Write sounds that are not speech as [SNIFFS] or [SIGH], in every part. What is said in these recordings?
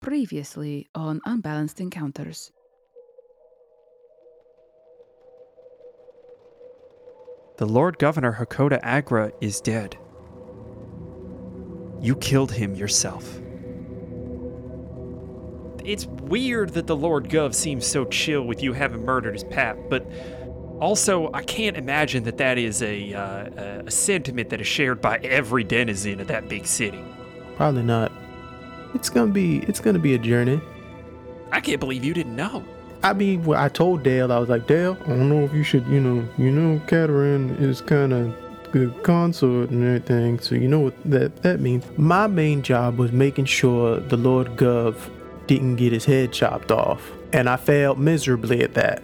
Previously on Unbalanced Encounters. The Lord Governor Hakoda Agra is dead. You killed him yourself. It's weird that the Lord Gov seems so chill with you having murdered his pap, but also I can't imagine that that is a, uh, a sentiment that is shared by every denizen of that big city. Probably not. It's gonna be it's gonna be a journey. I can't believe you didn't know. I mean, well, I told Dale, I was like, Dale, I don't know if you should, you know, you know, Cataran is kind of good consort and everything, so you know what that that means. My main job was making sure the Lord Gov didn't get his head chopped off, and I failed miserably at that.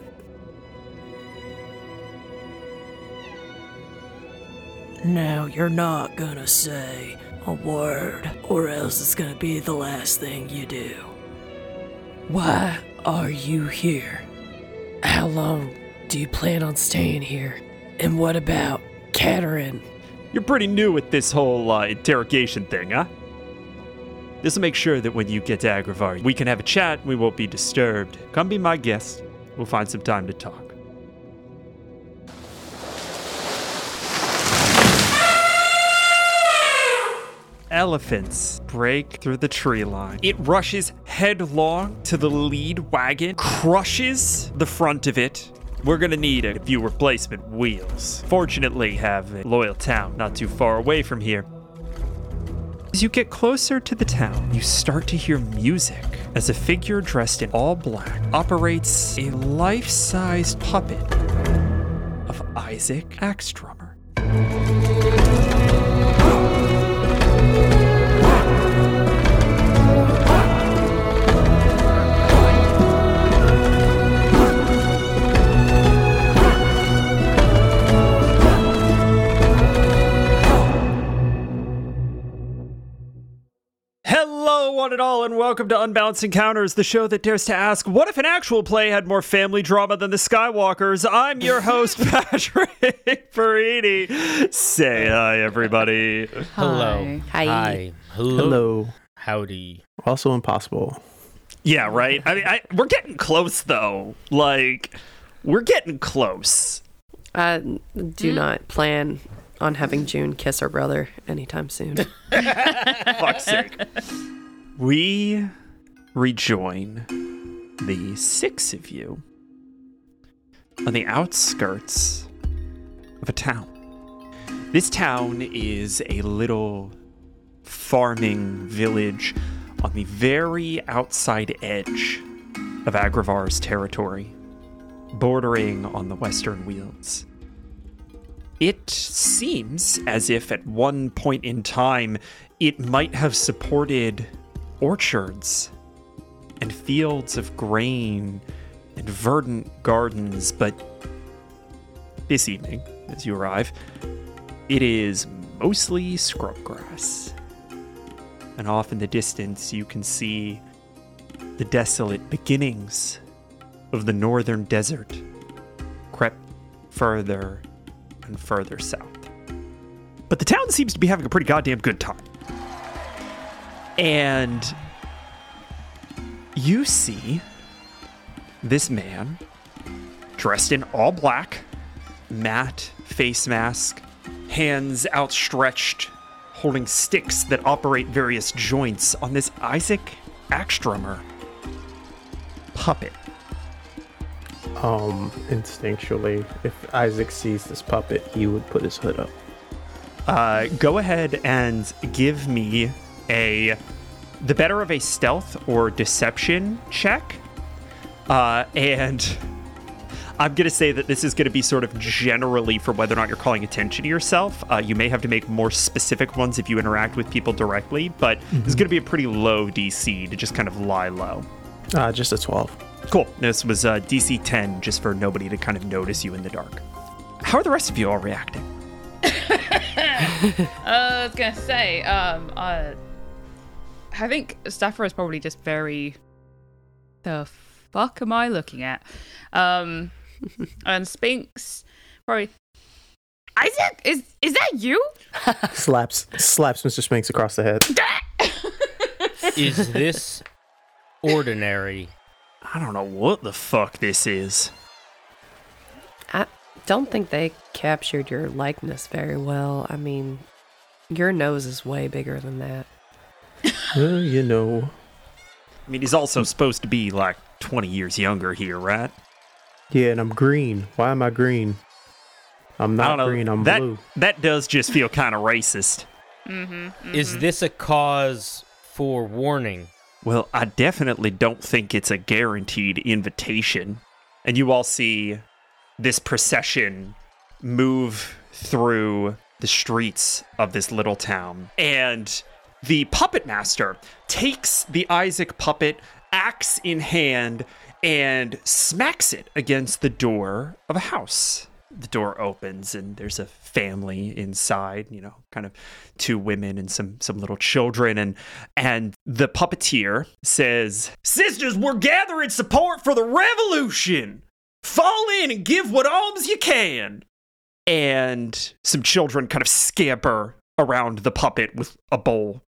Now you're not gonna say a word, or else it's gonna be the last thing you do. Why are you here? How long do you plan on staying here? And what about Catarin? You're pretty new at this whole uh, interrogation thing, huh? This will make sure that when you get to Agravar, we can have a chat we won't be disturbed. Come be my guest. We'll find some time to talk. Elephants break through the tree line. It rushes headlong to the lead wagon, crushes the front of it. We're gonna need a few replacement wheels. Fortunately, have a loyal town not too far away from here. As you get closer to the town, you start to hear music as a figure dressed in all black operates a life sized puppet of Isaac Axedrummer. One and all, and welcome to Unbalanced Encounters, the show that dares to ask, what if an actual play had more family drama than the Skywalkers? I'm your host, [LAUGHS] Patrick Perini. Say hi, everybody. Hello. Hi. Hi. Hello. Hello. Howdy. Also impossible. Yeah, right? I mean, I, we're getting close, though. Like, we're getting close. Uh, do not plan on having June kiss her brother anytime soon. [LAUGHS] Fuck's sake. [LAUGHS] We rejoin the six of you on the outskirts of a town. This town is a little farming village on the very outside edge of Agravar's territory, bordering on the western Wealds. It seems as if at one point in time it might have supported orchards and fields of grain and verdant gardens, but this evening, as you arrive, it is mostly scrub grass. And off in the distance, you can see the desolate beginnings of the northern desert crept further and further south. But the town seems to be having a pretty goddamn good time. And you see this man dressed in all black, matte face mask, hands outstretched, holding sticks that operate various joints on this Isaac Axedrummer puppet. Um, instinctually, if Isaac sees this puppet, he would put his hood up. Uh, go ahead and give me a the better of a stealth or deception check. Uh, and [LAUGHS] I'm going to say that this is going to be sort of generally for whether or not you're calling attention to yourself. Uh, you may have to make more specific ones if you interact with people directly, but it's going to be a pretty low DC to just kind of lie low. Uh, just a 12. Cool. This was uh, DC 10 just for nobody to kind of notice you in the dark. How are the rest of you all reacting? [LAUGHS] Uh, I was gonna say, um, uh, I think Stafford is probably just very. The fuck am I looking at? Um, [LAUGHS] and Spinks probably. Isaac, is is that you? [LAUGHS] Slaps slaps Mr. Spinks across the head. [LAUGHS] Is this ordinary. I don't know what the fuck this is. I don't think they captured your likeness very well. I mean, your nose is way bigger than that. [LAUGHS] Well, you know. I mean, he's also supposed to be like 20 years younger here, right? Yeah, and I'm green. Why am I green? I'm not green. I'm that, blue. That does just feel kind of racist. mm-hmm Is this a cause for warning? Well, I definitely don't think it's a guaranteed invitation. And you all see this procession move through the streets of this little town. And the puppet master takes the Isaac puppet, axe in hand, and smacks it against the door of a house. The door opens and there's a family inside, you know, kind of two women and some some little children and and the puppeteer says, "Sisters, we're gathering support for the revolution. Fall in and give what alms you can." And some children kind of scamper around the puppet with a bowl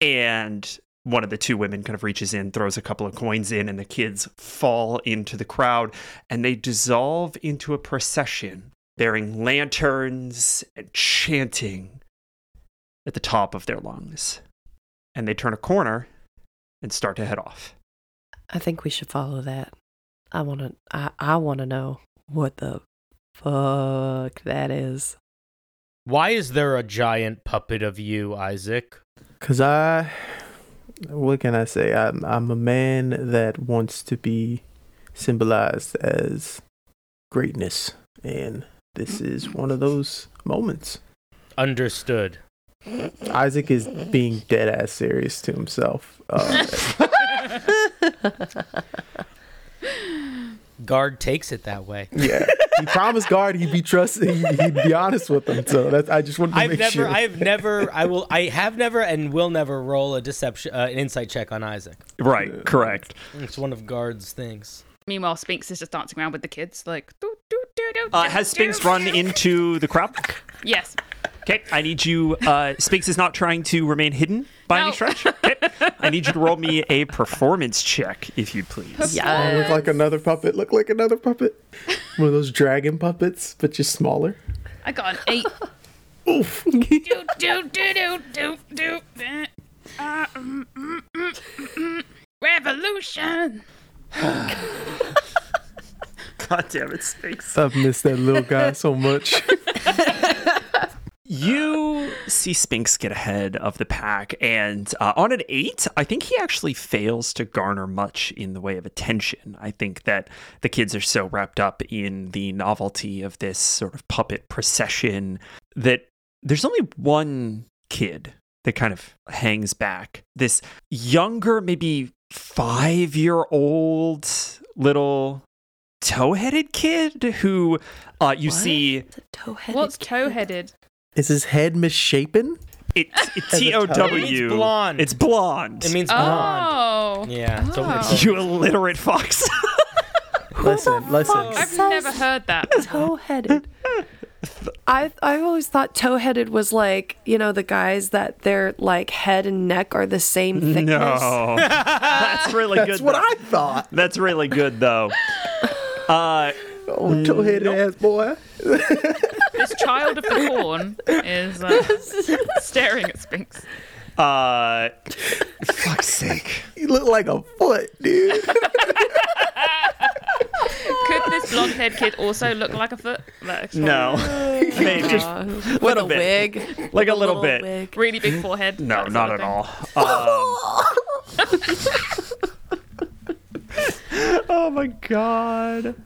and one of the two women kind of reaches in, throws a couple of coins in, and the kids fall into the crowd and they dissolve into a procession bearing lanterns and chanting at the top of their lungs. And they turn a corner and start to head off. I think we should follow that. I want to. I, I want to know what the fuck that is. Why is there a giant puppet of you, Isaac? Cause I, what can I say? I'm I'm a man that wants to be symbolized as greatness, and this is one of those moments. Understood. Isaac is being dead ass serious to himself. Uh, [LAUGHS] [LAUGHS] Guard takes it that way. yeah, he promised guard he'd be trusted. He'd, he'd be honest with him. So that's I just wanted to I've make never, sure. I've never, I will, I have never, and will never roll a deception, uh, an insight check on Isaac. Right, correct. It's one of Guard's things. Meanwhile, Spinks is just dancing around with the kids, like. Doo, doo, doo, doo, Uh, doo, has doo. Spinks run into the crowd? Yes. Okay, I need you. Uh, Spinks is not trying to remain hidden by any stretch. Okay, I need you to roll me a performance check, if you please. Oh, look like another puppet. Look like another puppet. One of those dragon puppets, but just smaller. I got an eight. [LAUGHS] Oof. do, do, do, do, do, do. Uh, mm, mm, mm, mm. Revolution. [LAUGHS] God damn it, Spinks. I've missed that little guy so much. [LAUGHS] You see Spinks get ahead of the pack, and uh, on an eight, I think he actually fails to garner much in the way of attention. I think that the kids are so wrapped up in the novelty of this sort of puppet procession that there's only one kid that kind of hangs back. This younger, maybe five year old little toe headed kid who uh, you What? see toe-headed What's kid. toe headed? Is his head misshapen? It, it [LAUGHS] As a T O W. It means blonde. It's blonde. It means blonde. Oh. Yeah. So Oh. it's you illiterate fox. [LAUGHS] [LAUGHS] Listen, listen. I've never heard that. toe-headed. I I always thought toe-headed was like you know the guys that their like head and neck are the same thickness. no, that's really good. That's good. what though. I thought. That's really good though. Uh, Oh, toe-headed ass boy. [LAUGHS] This child of the corn is uh, [LAUGHS] staring at Spinks. uh, fuck's sake. You look like a foot, dude. [LAUGHS] Could this blonde haired kid also look like a foot? Like, No, maybe Uh, with Little a bit. wig, like a With little bit. wig. Really big forehead. No, that not sort at of all. Um, oh my god.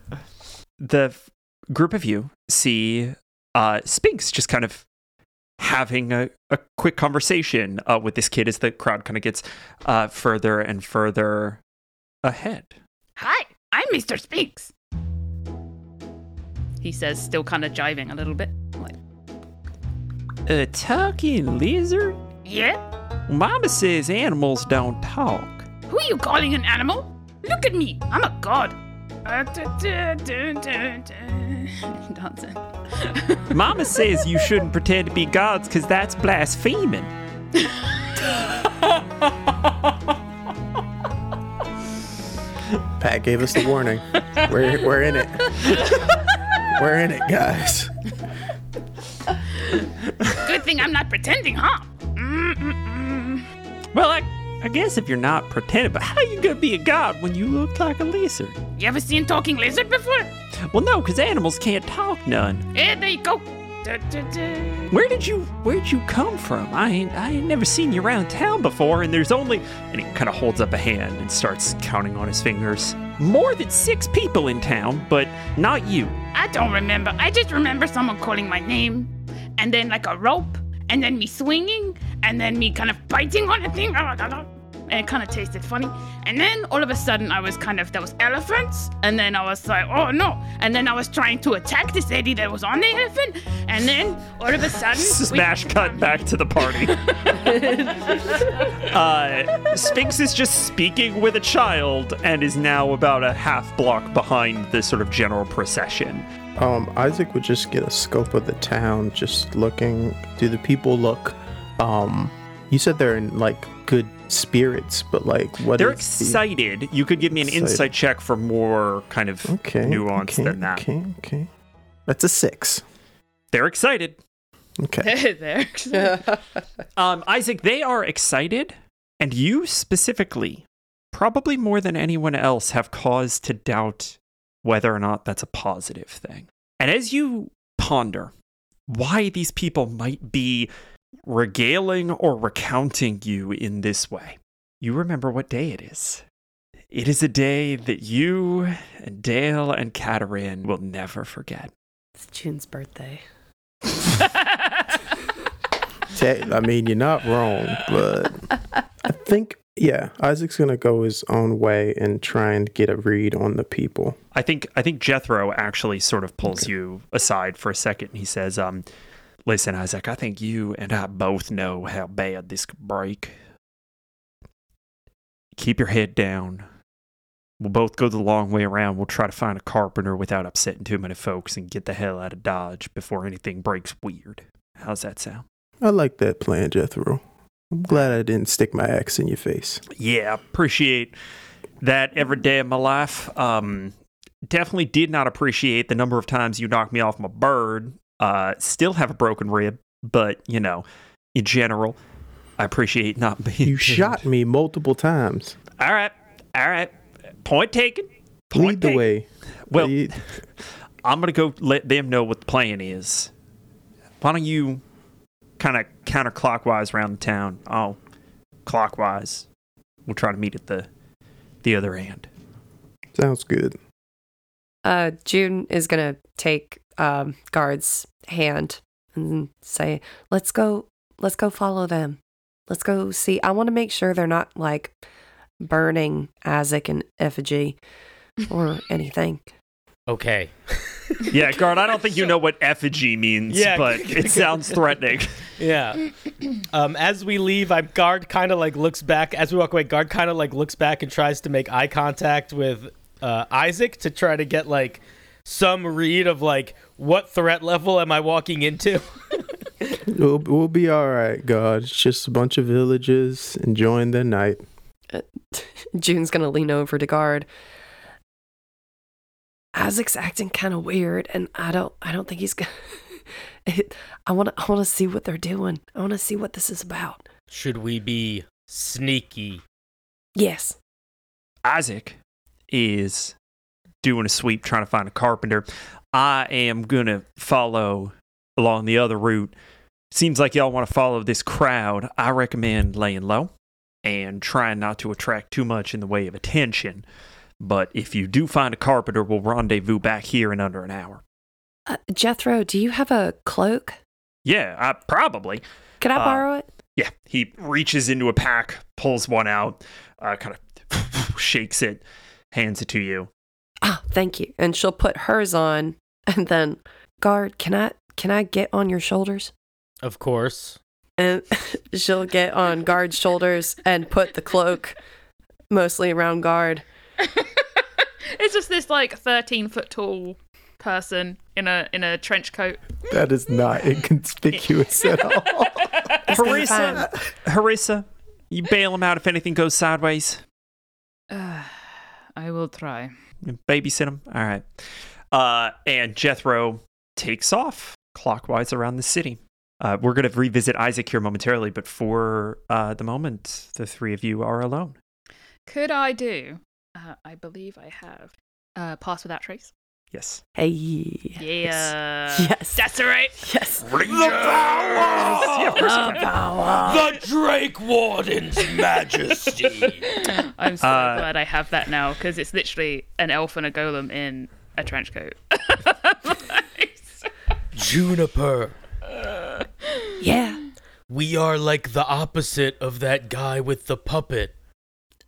The f- group of you see uh, Spinks just kind of having a, a quick conversation uh, with this kid as the crowd kind of gets uh, further and further ahead. Hi, I'm Mr. Spinks. He says, still kind of jiving a little bit. Like, A talking lizard? yeah? Mama says animals don't talk. Who are you calling an animal? Look at me, I'm a god. Uh. Dancing. Mama says you shouldn't pretend to be gods because that's blaspheming. Pat gave us the warning. We're we're in it. we're in it, guys. Good thing I'm not pretending, huh? Well, I, I guess if you're not pretending, but how you gonna be a god when you look like a lizard? You ever seen talking lizard before? Well, no, because animals can't talk none. Yeah, there you go. Da, da, da. Where did you Where'd you come from? I ain't I ain't never seen you around town before, and there's only and he kind of holds up a hand and starts counting on his fingers. More than six people in town, but not you. I don't remember. I just remember someone calling my name, and then like a rope, and then me swinging, and then me kind of biting on a thing. And it kind of tasted funny. And then all of a sudden, I was kind of, there was elephants. And then I was like, oh no. And then I was trying to attack this lady that was on the elephant. And then all of a sudden, [LAUGHS] we- Smash cut back to the party. [LAUGHS] uh, Spinks is just speaking with a child and is now about a half block behind the sort of general procession. Um, Isaac would just get a scope of the town, just looking. Do the people look? Um, you said they're in like good spirits, but like what? They're is the- excited. You could give me an Excited. insight check for more kind of Okay. nuance okay, than that. Okay. Okay. That's a six. They're excited. Okay. [LAUGHS] there. Um, Isaac, they are excited, and you specifically, probably more than anyone else, have cause to doubt whether or not that's a positive thing. And as you ponder why these people might be regaling or recounting you in this way, you remember what day it is. It is a day that you and Dale and Katarin will never forget. It's June's birthday. [LAUGHS] Te- I mean, you're not wrong, but I [LAUGHS] think yeah, Isaac's gonna go his own way and try and get a read on the people. I think I think Jethro actually sort of pulls you aside for a second. He says, "Um, listen, Isaac. I think you and I both know how bad this could break. Keep your head down. We'll both go the long way around. We'll try to find a carpenter without upsetting too many folks and get the hell out of Dodge before anything breaks weird. How's that sound? I like that plan, Jethro. I'm glad I didn't stick my axe in your face. Yeah, appreciate that every day of my life. Um, definitely did not appreciate the number of times you knocked me off my bird. Uh, still have a broken rib, but you know, in general, I appreciate not being. You shot me multiple times. All right, all right. Point taken. Point Lead the taken. way. Well, Lead- [LAUGHS] I'm gonna go let them know what the plan is. Why don't you kind of counterclockwise around the town? Oh, clockwise. We'll try to meet at the the other end. sounds good. Uh, June is gonna take um, guard's hand and say, "Let's go. Let's go follow them. Let's go see. I want to make sure they're not like burning Isaac and effigy or [LAUGHS] anything." Okay. [LAUGHS] Yeah, guard. I don't think you know what effigy means, Yeah. but it sounds threatening. [LAUGHS] Yeah. Um, as we leave, I guard kind of like looks back. As we walk away, guard kind of like looks back and tries to make eye contact with uh, Isaac to try to get like some read of like what threat level am I walking into? [LAUGHS] We'll, we'll be all right, God. It's just a bunch of villagers enjoying their night. [LAUGHS] June's gonna lean over to guard. Isaac's acting kind of weird, and I don't, I don't think he's gonna. [LAUGHS] It, I want to, I want to see what they're doing. I want to see what this is about. Should we be sneaky? Yes. Isaac is doing a sweep trying to find a carpenter. I am going to follow along the other route. Seems like y'all want to follow this crowd. I recommend laying low and trying not to attract too much in the way of attention. But if you do find a carpenter, we'll rendezvous back here in under an hour. Uh, Jethro, do you have a cloak? Yeah, I probably. Can I Uh, borrow it? Yeah, he reaches into a pack, pulls one out, uh, kind of [LAUGHS] shakes it, hands it to you. Ah, thank you. And she'll put hers on, [LAUGHS] and then, guard, can I, can I get on your shoulders? Of course. And [LAUGHS] she'll get on guard's shoulders and put the cloak mostly around guard. [LAUGHS] it's just this like 13 foot tall person in a in a trench coat. That is not inconspicuous at all. It's gonna be Harissa. Harissa, you bail him out if anything goes sideways. [SIGHS] Uh, I will try. Babysit him. All right. Uh, and Jethro takes off clockwise around the city. Uh, we're going to revisit Isaac here momentarily, but for uh, the moment, the three of you are alone. Could I do? Uh, I believe I have. Uh, pass without trace. Yes. Hey. Yeah. Yes. That's all right. Yes. Yeah, of course you can. The Drake Warden's Majesty. [LAUGHS] I'm so Uh, glad I have that now because it's literally an elf and a golem in a trench coat. [LAUGHS] Juniper. Yeah. We are like the opposite of that guy with the puppet.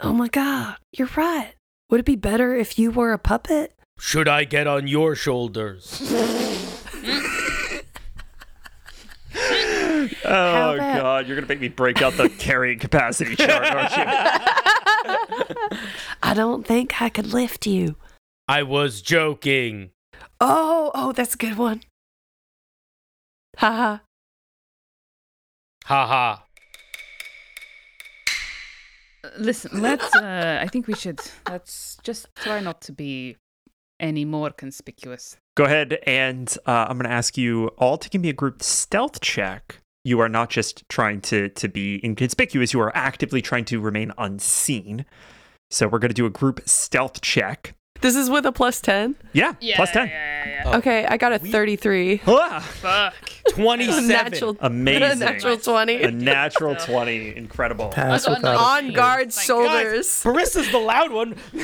Oh my god. You're right. Would it be better if you were a puppet? Should I get on your shoulders? [LAUGHS] Oh, about- God. You're going to make me break out the carrying capacity chart, aren't you? [LAUGHS] I don't think I could lift you. I was joking. Oh, oh, that's a good one. Ha ha. Ha ha. Listen, let's. Uh, I think we should. Let's just try not to be any more conspicuous. Go ahead, and uh, I'm going to ask you all to give me a group stealth check. You are not just trying to to be inconspicuous; you are actively trying to remain unseen. So we're going to do a group stealth check. This is with a plus 10? Yeah, plus ten. Yeah, yeah, Oh. Okay, I got a 33. Ah, [LAUGHS] Fuck. [LAUGHS] 27. Natural, amazing. A natural 20. a natural twenty, incredible. Pass I got without nine. a On guard Thank shoulders. Barissa's the loud one. [LAUGHS]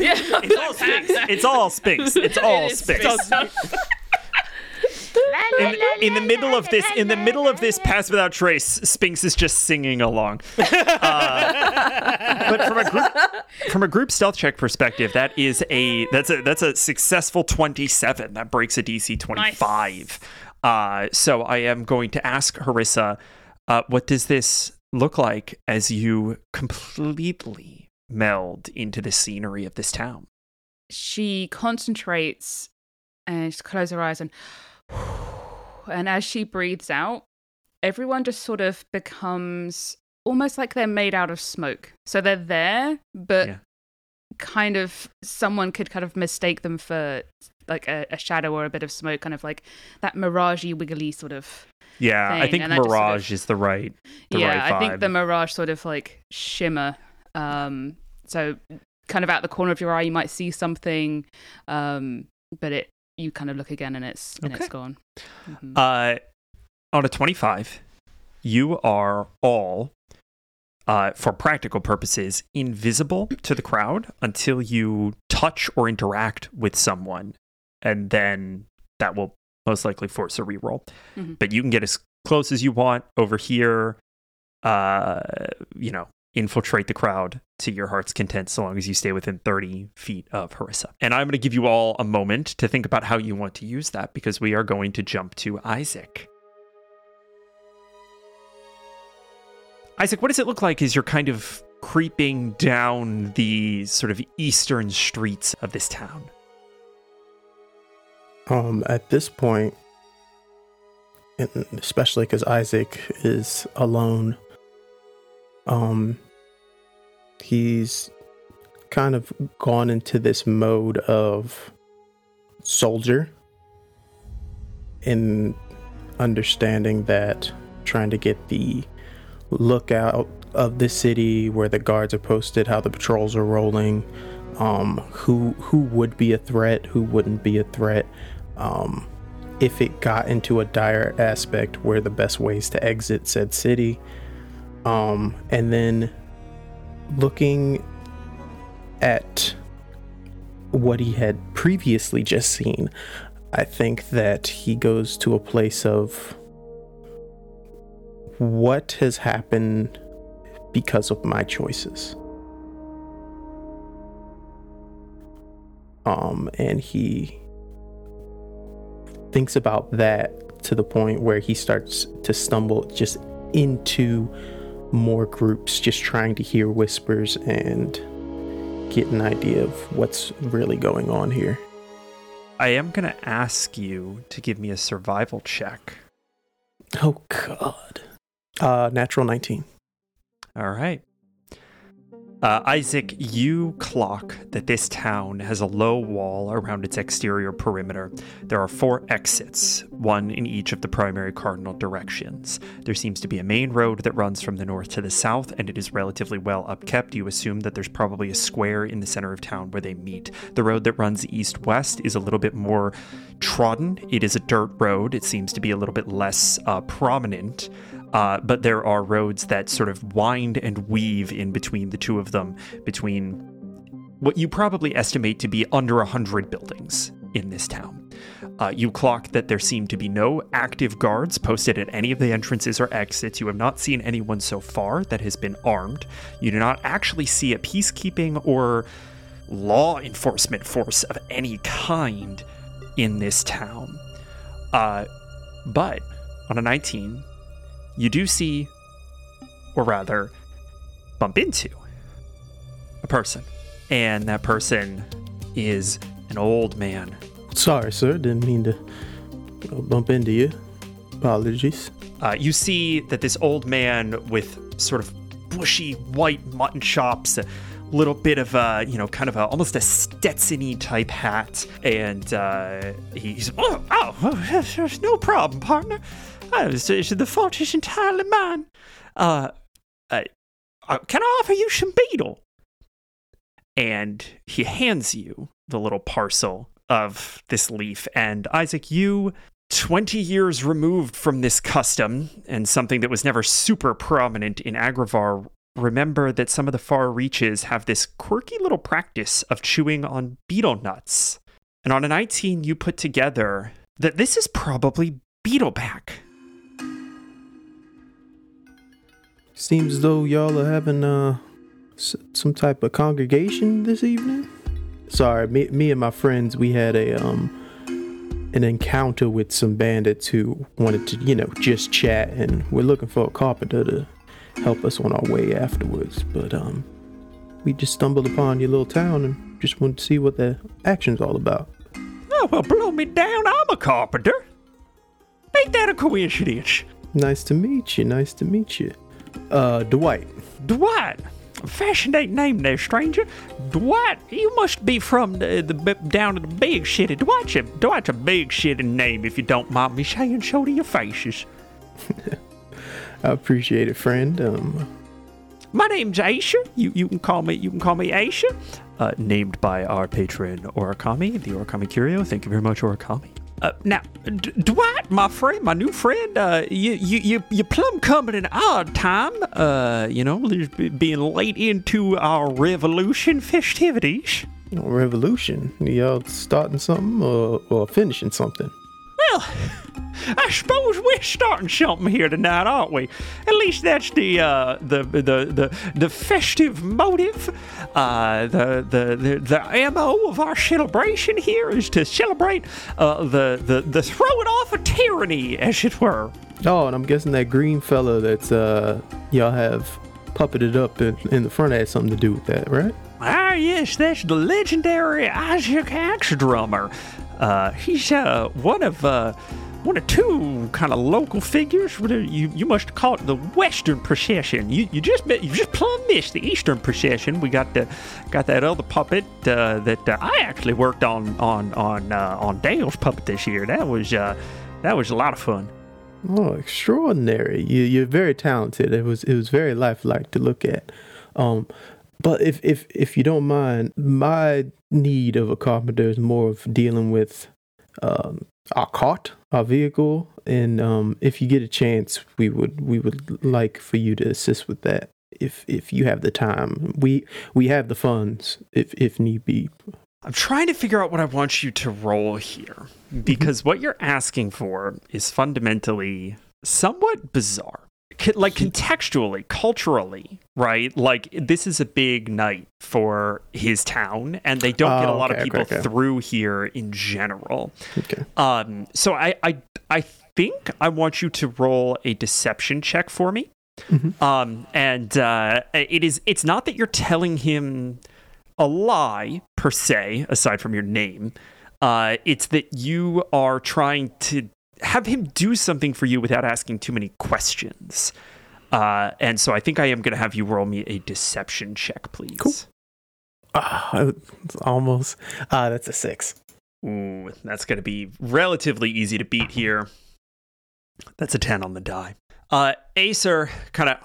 Yeah. It's all Spinks. It's all Spinks. It's all It is Spinks. Spinks. [LAUGHS] In, in the middle of this, in the middle of this pass without trace, Spinks is just singing along. [LAUGHS] Uh, but from a group, from a group stealth check perspective, that is a that's a that's a successful twenty-seven. That breaks a DC twenty-five. Uh, so I am going to ask Harissa, uh, what does this look like as you completely meld into the scenery of this town? she concentrates and she closes her eyes and and as she breathes out everyone just sort of becomes almost like they're made out of smoke so they're there but Yeah. kind of someone could kind of mistake them for like a, a shadow or a bit of smoke kind of like that miragey wiggly sort of Yeah, I think and just sort of- Mirage is the right. The yeah right i think the mirage sort of like shimmer um so kind of out the corner of your eye you might see something um but it you kind of look again and it's and Okay. it's gone Mhm. Uh, on a 25, you are all, uh, for practical purposes, invisible to the crowd until you touch or interact with someone. And then that will most likely force a reroll. Mhm. But you can get as close as you want over here, uh, you know, infiltrate the crowd to your heart's content so long as you stay within 30 feet of Harissa. And I'm going to give you all a moment to think about how you want to use that because we are going to jump to Isaac. Isaac, what does it look like as you're kind of creeping down the sort of eastern streets of this town? Um, at this point, especially because Isaac is alone, um, he's kind of gone into this mode of soldier in understanding that trying to get the lookout of the city where the guards are posted, how the patrols are rolling, um, who who would be a threat, who wouldn't be a threat, um, if it got into a dire aspect, where the best ways to exit said city, um, and then looking at what he had previously just seen, I think that he goes to a place of what has happened because of my choices. Um, and he thinks about that to the point where he starts to stumble just into more groups, just trying to hear whispers and get an idea of what's really going on here. I am going to ask you to give me a survival check. Oh, God. Uh, natural 19. All right. Uh, Isaac, you clock that this town has a low wall around its exterior perimeter. There are four exits, one in each of the primary cardinal directions. There seems to be a main road that runs from the north to the south, and it is relatively well upkept. You assume that there's probably a square in the center of town where they meet. The road that runs east west is a little bit more trodden. It is a dirt road, it seems to be a little bit less uh, prominent. Uh, but there are roads that sort of wind and weave in between the two of them, between what you probably estimate to be under a hundred buildings in this town. Uh, you clock that there seem to be no active guards posted at any of the entrances or exits. You have not seen anyone so far that has been armed. You do not actually see a peacekeeping or law enforcement force of any kind in this town. Uh, but on a 19, you do see, or rather, bump into a person. And that person is an old man. Sorry, sir. Didn't mean to bump into you. Apologies. Uh, you see that this old man with sort of bushy white mutton chops, a little bit of a, you know, kind of a, almost a Stetson type hat. And uh, he's, oh, oh, no problem, partner. Oh, the fault is entirely mine. Uh, uh, can I offer you some beetle? And he hands you the little parcel of this leaf. And Isaac, you, 20 years removed from this custom and something that was never super prominent in Agravar, remember that some of the far reaches have this quirky little practice of chewing on betel nuts. And on a 19, you put together that this is probably beetleback. Seems as though y'all are having uh s- some type of congregation this evening. Sorry, me, me and my friends we had a um an encounter with some bandits who wanted to, you know, just chat, and we're looking for a carpenter to help us on our way afterwards. But um, we just stumbled upon your little town and just wanted to see what the action's all about. Oh, well, blow me down. I'm a carpenter. Ain't that a coincidence? Nice to meet you. Nice to meet you. Uh, Dwight. Dwight. Fascinating name there, stranger. Dwight, you must be from the, the down to the big city. Dwight's a, Dwight's a big city name, if you don't mind me saying so to your faces. [LAUGHS] I appreciate it, friend. Um, My name's Aisha. You you can call me you can call me Aisha. Uh, named by our patron Origami, the Origami Curio. Thank you very much, Origami. Uh, now, D- Dwight, my friend, my new friend, uh, you, you, you, you plumb come at an odd time, uh, you know, being late into our revolution festivities. revolution. Y'all starting something or, or finishing something? Well, I suppose we're starting something here tonight, aren't we? At least that's the uh, the, the the the festive motive. Uh, the, the the the mo of our celebration here is to celebrate uh, the the the throwing off of tyranny, as it were. Oh, and I'm guessing that green fella that's uh y'all have puppeted up in, in the front had something to do with that, right? Ah, yes, that's the legendary Isaac Axedrummer. Uh, he's uh, one of uh, one of two kind of local figures. You you must call it the Western procession. You you just you just plumb missed the Eastern procession. We got the got that other puppet uh, that uh, I actually worked on on on uh, on Dale's puppet this year. That was uh, that was a lot of fun. Oh, extraordinary! You you're very talented. It was it was very lifelike to look at. Um, but if if if you don't mind, my need of a carpenter is more of dealing with um our cart, our vehicle, and um, if you get a chance, we would we would like for you to assist with that. If if you have the time, we we have the funds if if need be. I'm trying to figure out what I want you to roll here because what you're asking for is fundamentally somewhat bizarre. Like contextually, culturally, right? Like this is a big night for his town, and they don't get a Oh, lot of people okay, okay. through here in general. Okay. Um, so I, I, I think I want you to roll a deception check for me. Mhm. Um, and uh, it is. It's not that you're telling him a lie per se, aside from your name. Uh, it's that you are trying to have him do something for you without asking too many questions. Uh, and so I think I am going to have you roll me a deception check, please. Cool. It's almost. Ah, that's a six. Ooh, that's going to be relatively easy to beat here. That's a 10 on the die. Uh, Acer kind of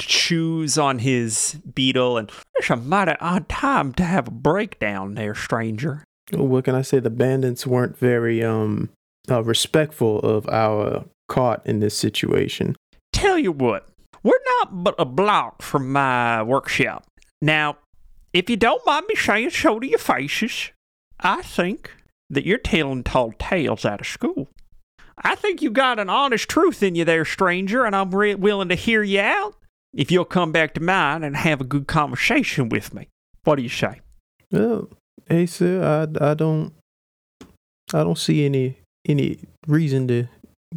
chews on his beetle and it's a mighty odd time to have a breakdown there, stranger. What can I say? The bandits weren't very um uh, respectful of our caught in this situation. Tell you what, we're not but a block from my workshop. Now, if you don't mind me saying so to your faces, I think that you're telling tall tales out of school. I think you got an honest truth in you there, stranger, and I'm re- willing to hear you out if you'll come back to mine and have a good conversation with me. What do you say? Well, hey sir, I, I don't I don't see any any reason to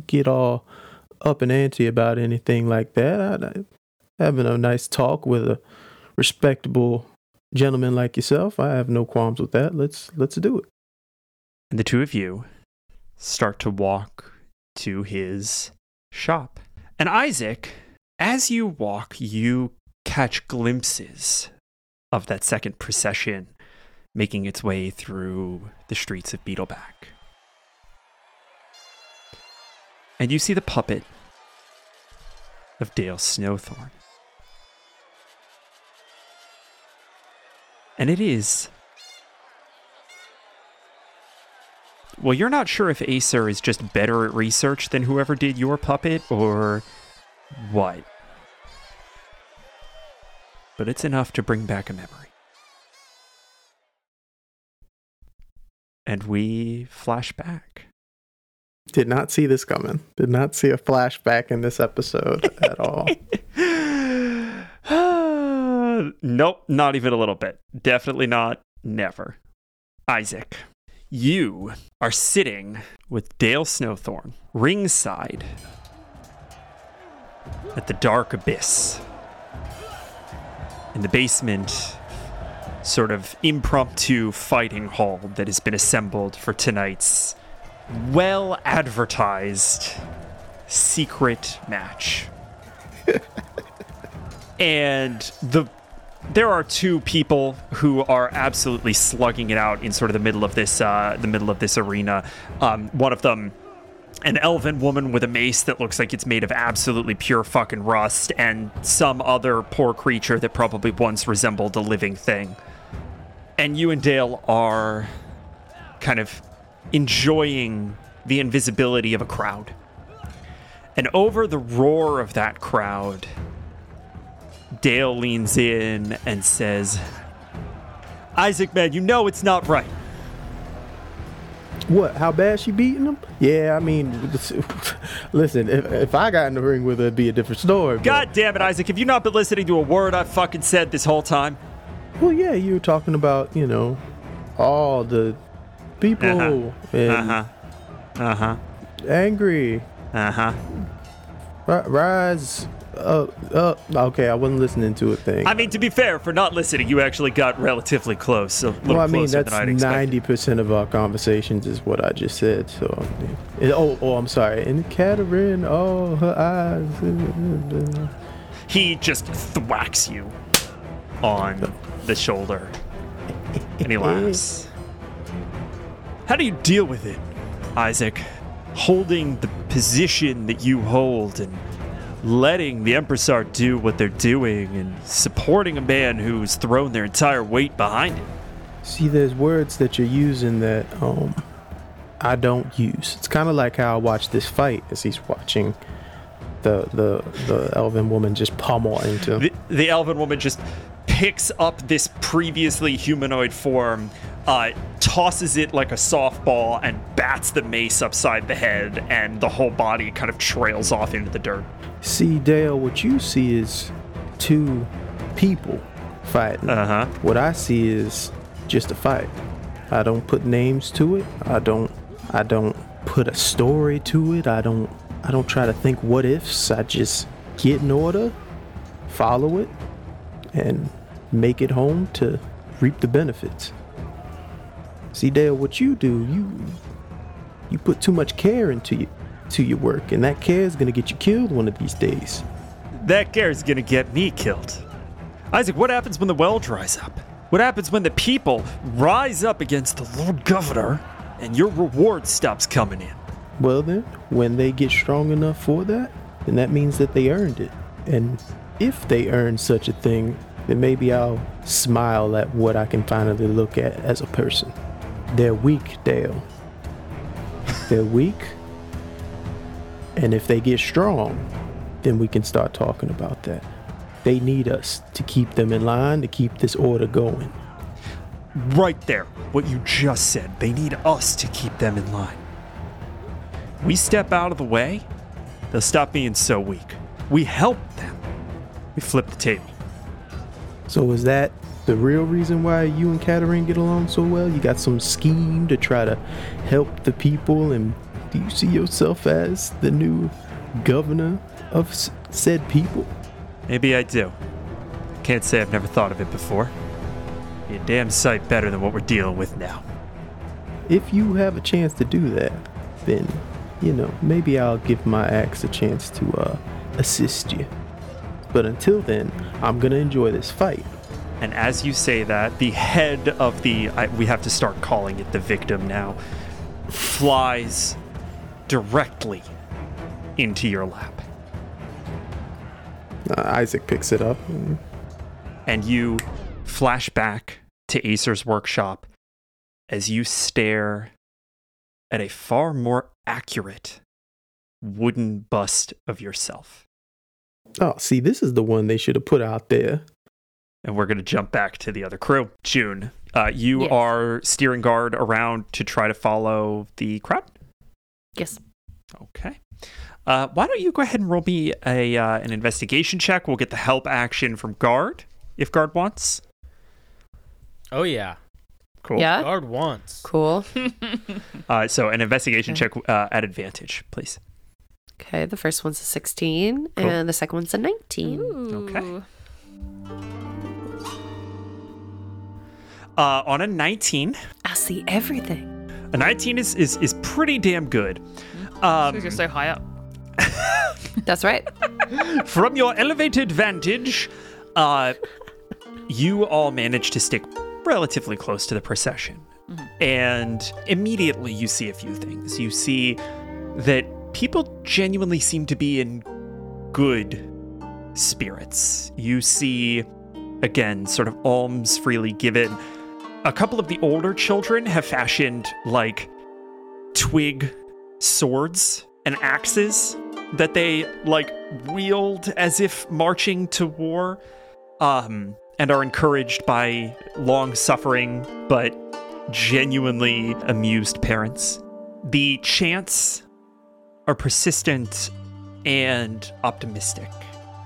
get all up and antsy about anything like that. I, having a nice talk with a respectable gentleman like yourself. I have no qualms with that. Let's let's do it. And the two of you start to walk to his shop. And Isaac, as you walk, you catch glimpses of that second procession making its way through the streets of Beetleback. And you see the puppet of Dale Snowthorn. And it is Well, you're not sure if Acer is just better at research than whoever did your puppet or what. But it's enough to bring back a memory. And we flash back. Did not see this coming. Did not see a flashback in this episode at all. [LAUGHS] nope, not even a little bit. Definitely not. Never. Isaac, you are sitting with Dale Snowthorn ringside at the dark abyss in the basement sort of impromptu fighting hall that has been assembled for tonight's well advertised secret match. [LAUGHS] and the there are two people who are absolutely slugging it out in sort of the middle of this uh, the middle of this arena. Um, one of them an elven woman with a mace that looks like it's made of absolutely pure fucking rust, and some other poor creature that probably once resembled a living thing. And you and Dale are kind of enjoying the invisibility of a crowd. And over the roar of that crowd, Dale leans in and says, Isaac, man, you know it's not right. What? How bad she beating him? Yeah, I mean, [LAUGHS] listen. If, if I got in the ring with her, it'd be a different story. God damn it, Isaac, have you not been listening to a word I've fucking said this whole time? Well, yeah, you were talking about you know all the people Uh-huh. and Uh huh. Uh huh. angry. Uh huh. Ri- Rise up, up. Okay, I wasn't listening to a thing. I mean, to be fair, for not listening, you actually got relatively close. A little well, I mean, closer that's than ninety percent of our conversations is what I just said. So, and- oh, oh, I'm sorry. And Catherine, oh, her eyes. He just thwacks you on the shoulder and he laughs. [LAUGHS] How do you deal with it, Isaac? Holding the position that you hold and letting the Empressar do what they're doing and supporting a man who's thrown their entire weight behind it. See, there's words that you're using that um I don't use. It's kind of like how I watch this fight as he's watching the the the elven woman just pummel into. The, the elven woman just picks up this previously humanoid form, uh, tosses it like a softball, and bats the mace upside the head, and the whole body kind of trails off into the dirt. See, Dale, what you see is two people fighting. Uh huh. What I see is just a fight. I don't put names to it. I don't I don't put a story to it. I don't I don't try to think what ifs. I just get in order, follow it, and make it home to reap the benefits. See Dale, what you do, you you put too much care into you to your work, and that care is gonna get you killed one of these days. that care is gonna get me killed. Isaac, what happens when the well dries up? What happens when the people rise up against the Lord Governor and your reward stops coming in? Well, then, when they get strong enough for that, then that means that they earned it. And if they earn such a thing, then maybe I'll smile at what I can finally look at as a person. They're weak, Dale. They're weak. And if they get strong, then we can start talking about that. They need us to keep them in line, to keep this order going. Right there, what you just said. They need us to keep them in line. We step out of the way, they'll stop being so weak. We help them. We flip the table. So is that the real reason why you and Katarine get along so well? You got some scheme to try to help the people, and do you see yourself as the new governor of s- said people? Maybe I do. Can't say I've never thought of it before. Be a damn sight better than what we're dealing with now. If you have a chance to do that, then you know maybe I'll give my axe a chance to uh, assist you. But until then, I'm gonna enjoy this fight. And as you say that, the head of the, I, we have to start calling it the victim now, flies directly into your lap. Uh, Isaac picks it up. and And you flash back to Acer's workshop as you stare at a far more accurate wooden bust of yourself. Oh, see, this is the one they should have put out there. And we're going to jump back to the other crew. June, uh, you Yes. are steering guard around to try to follow the crowd. Yes. Okay. Uh, why don't you go ahead and roll me a uh, an investigation check? We'll get the help action from guard if guard wants. Oh yeah, Cool. Yeah. guard wants. Cool. [LAUGHS] Uh, so an investigation check uh, at advantage, please. Okay, the first one's a 16, Cool. and the second one's a 19. Ooh. Uh, on a 19, I see everything. a 19 is is, is pretty damn good. Um, you're so high up. [LAUGHS] That's right. [LAUGHS] from your elevated vantage, uh, you all manage to stick relatively close to the procession. And immediately you see a few things. You see that people genuinely seem to be in good spirits. You see, again, sort of alms freely given. A couple of the older children have fashioned like twig swords and axes that they like wield as if marching to war um and are encouraged by long-suffering but genuinely amused parents. The chants are persistent and optimistic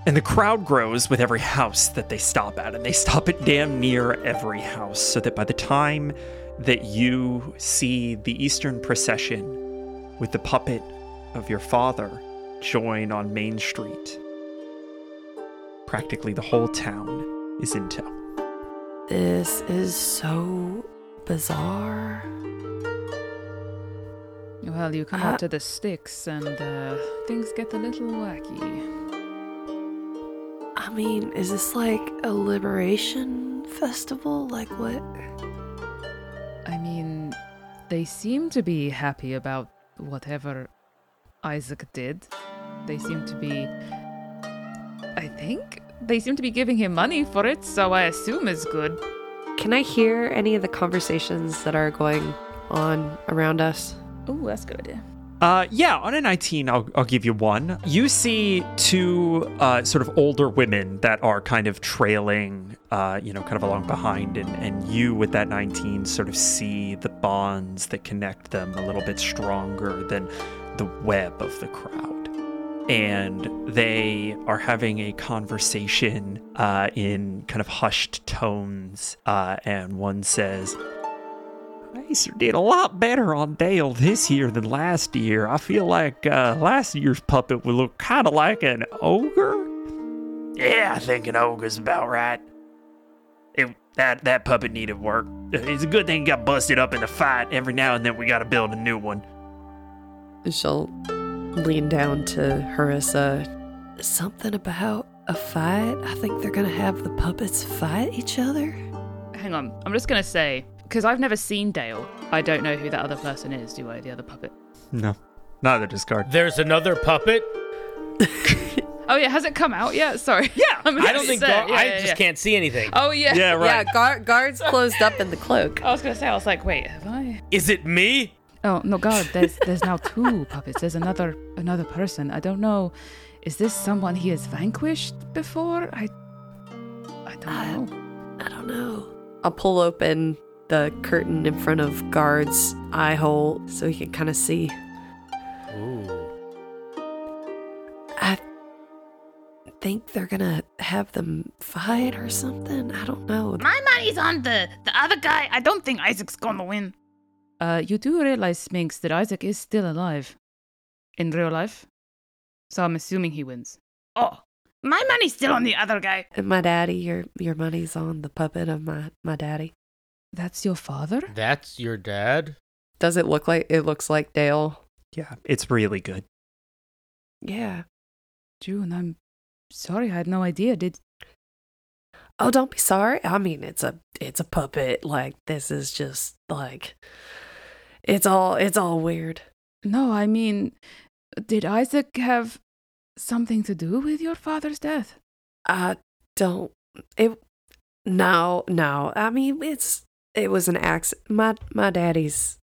and the crowd grows with every house that they stop at and they stop at damn near every house so that by the time that you see the eastern procession with the puppet of your father join on Main Street. Practically the whole town is in tow. This is so bizarre. Well, you come Uh, out to the sticks and uh, things get a little wacky. I mean, is this like a liberation festival? Like what? I mean, they seem to be happy about whatever Isaac did. They seem to be. I think they seem to be giving him money for it, so I assume it's good. Can I hear any of the conversations that are going on around us? Oh, that's a good idea. Uh, yeah, on a 19, I'll, I'll give you one. You see two uh, sort of older women that are kind of trailing, uh, you know, kind of along behind, and, and you with that 19 sort of see the bonds that connect them a little bit stronger than the web of the crowd. And they are having a conversation uh, in kind of hushed tones, uh, and one says, Acer did a lot better on Dale this year than last year. I feel like uh, last year's puppet would look kind of like an ogre. Yeah, I think an ogre's about right. It, that that puppet needed work. It's a good thing he got busted up in the fight. Every now and then we got to build a new one. She'll lean down to Harissa. something about a fight. I think they're gonna have the puppets fight each other. Hang on. I'm just going to say, because I've never seen Dale, I don't know who that other person is, do I? The other puppet. No, neither discard. There's another puppet. [LAUGHS] Oh, yeah. Has it come out yet? Sorry. Yeah. [LAUGHS] I'm I don't think. Gar- Yeah, I yeah, just yeah. can't see anything. Oh, yeah. Yeah, right. Yeah, guard, guards closed up in the cloak. I was going to say, I was like, wait, have I? Is it me? Oh no, God! There's there's now two [LAUGHS] puppets. There's another another person. I don't know. Is this someone he has vanquished before? I I don't Uh, know. I don't know. I'll pull open the curtain in front of guard's eye hole so he can kind of see. Ooh. I think they're gonna have them fight or something. I don't know. My money's on the the other guy. I don't think Isaac's gonna win. Uh, you do realize, Spinks, that Isaac is still alive in real life, so I'm assuming he wins. Oh, my money's still on the other guy. And my daddy, your your money's on the puppet of my my daddy. That's your father? That's your dad? Does it look like it looks like Dale? Yeah, it's really good. Yeah. June, I'm sorry. I had no idea. Did Oh, don't be sorry. I mean, it's a it's a puppet. Like this is just like it's all it's all weird. no? I mean, did Isaac have something to do with your father's death? I don't it no, no. I mean, it's it was an accident. My my daddy's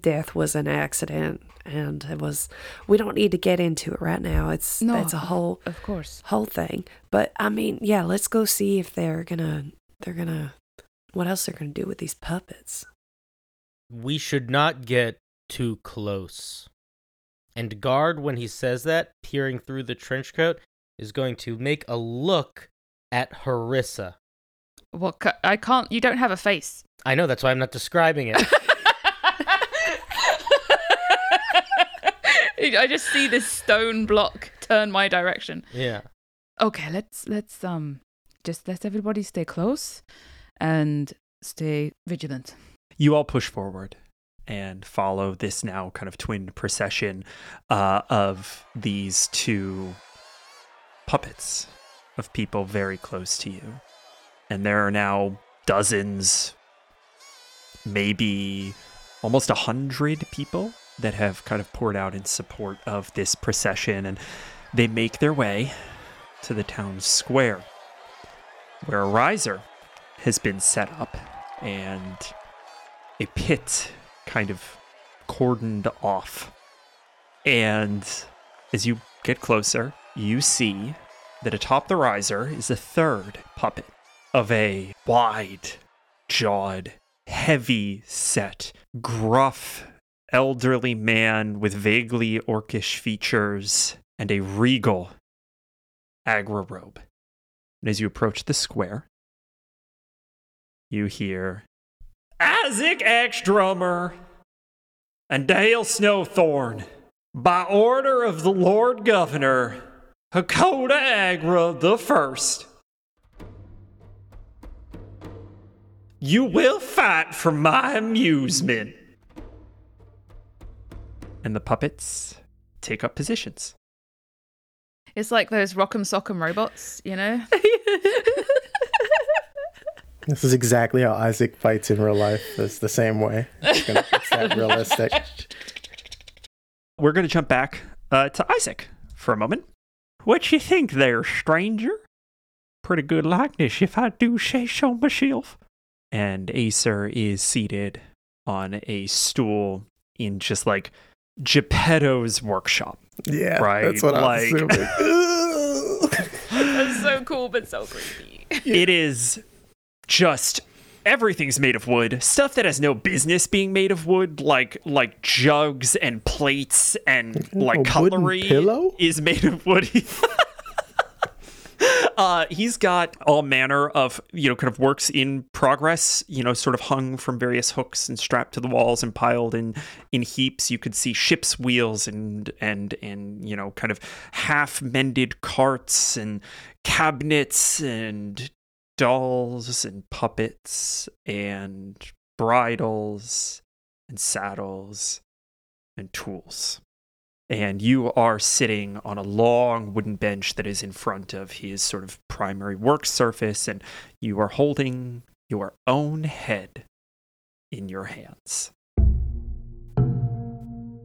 death was an accident and it was we don't need to get into it right now. It's No. it's a whole Of course. whole thing. But I mean, yeah, let's go see if they're gonna they're gonna what else they're gonna do with these puppets. We should not get too close. And guard, when he says that, peering through the trench coat, is going to make a look at Harissa. What? ca- I can't. You don't have a face. I know, that's why I'm not describing it. [LAUGHS] I just see this stone block turn my direction. yeah. Okay, let's let's um just let everybody stay close and stay vigilant. You all push forward and follow this now kind of twin procession uh, of these two puppets of people very close to you. And there are now dozens, maybe almost a hundred people that have kind of poured out in support of this procession. And they make their way to the town square where a riser has been set up and a pit kind of cordoned off. And as you get closer, you see that atop the riser is a third puppet of a wide jawed, heavy set, gruff, elderly man with vaguely orcish features and a regal agra robe. And as you approach the square, you hear Isaac Axedrummer and Dale Snowthorn, by order of the Lord Governor, Hakoda Agra the First. You will fight for my amusement. And the puppets take up positions. It's like those rock'em sock'em robots, you know? [LAUGHS] This is exactly how Isaac fights in real life. It's the same way. It's, gonna, it's that [LAUGHS] realistic. We're going to jump back uh, to Isaac for a moment. What you think there, stranger? Pretty good likeness, if I do say so myself. And Acer is seated on a stool in just like Geppetto's workshop. Yeah, Right, That's what I was like- assuming. [LAUGHS] That's so cool, but so creepy. It is just everything's made of wood. Stuff that has no business being made of wood, like like jugs and plates and like A cutlery pillow? is made of wood. [LAUGHS] [LAUGHS] uh, he's got all manner of you know kind of works in progress. You know, sort of hung from various hooks and strapped to the walls and piled in in heaps. You could see ships' wheels and and and you know kind of half mended carts and cabinets and dolls and puppets and bridles and saddles and tools. And you are sitting on a long wooden bench that is in front of his sort of primary work surface, and you are holding your own head in your hands.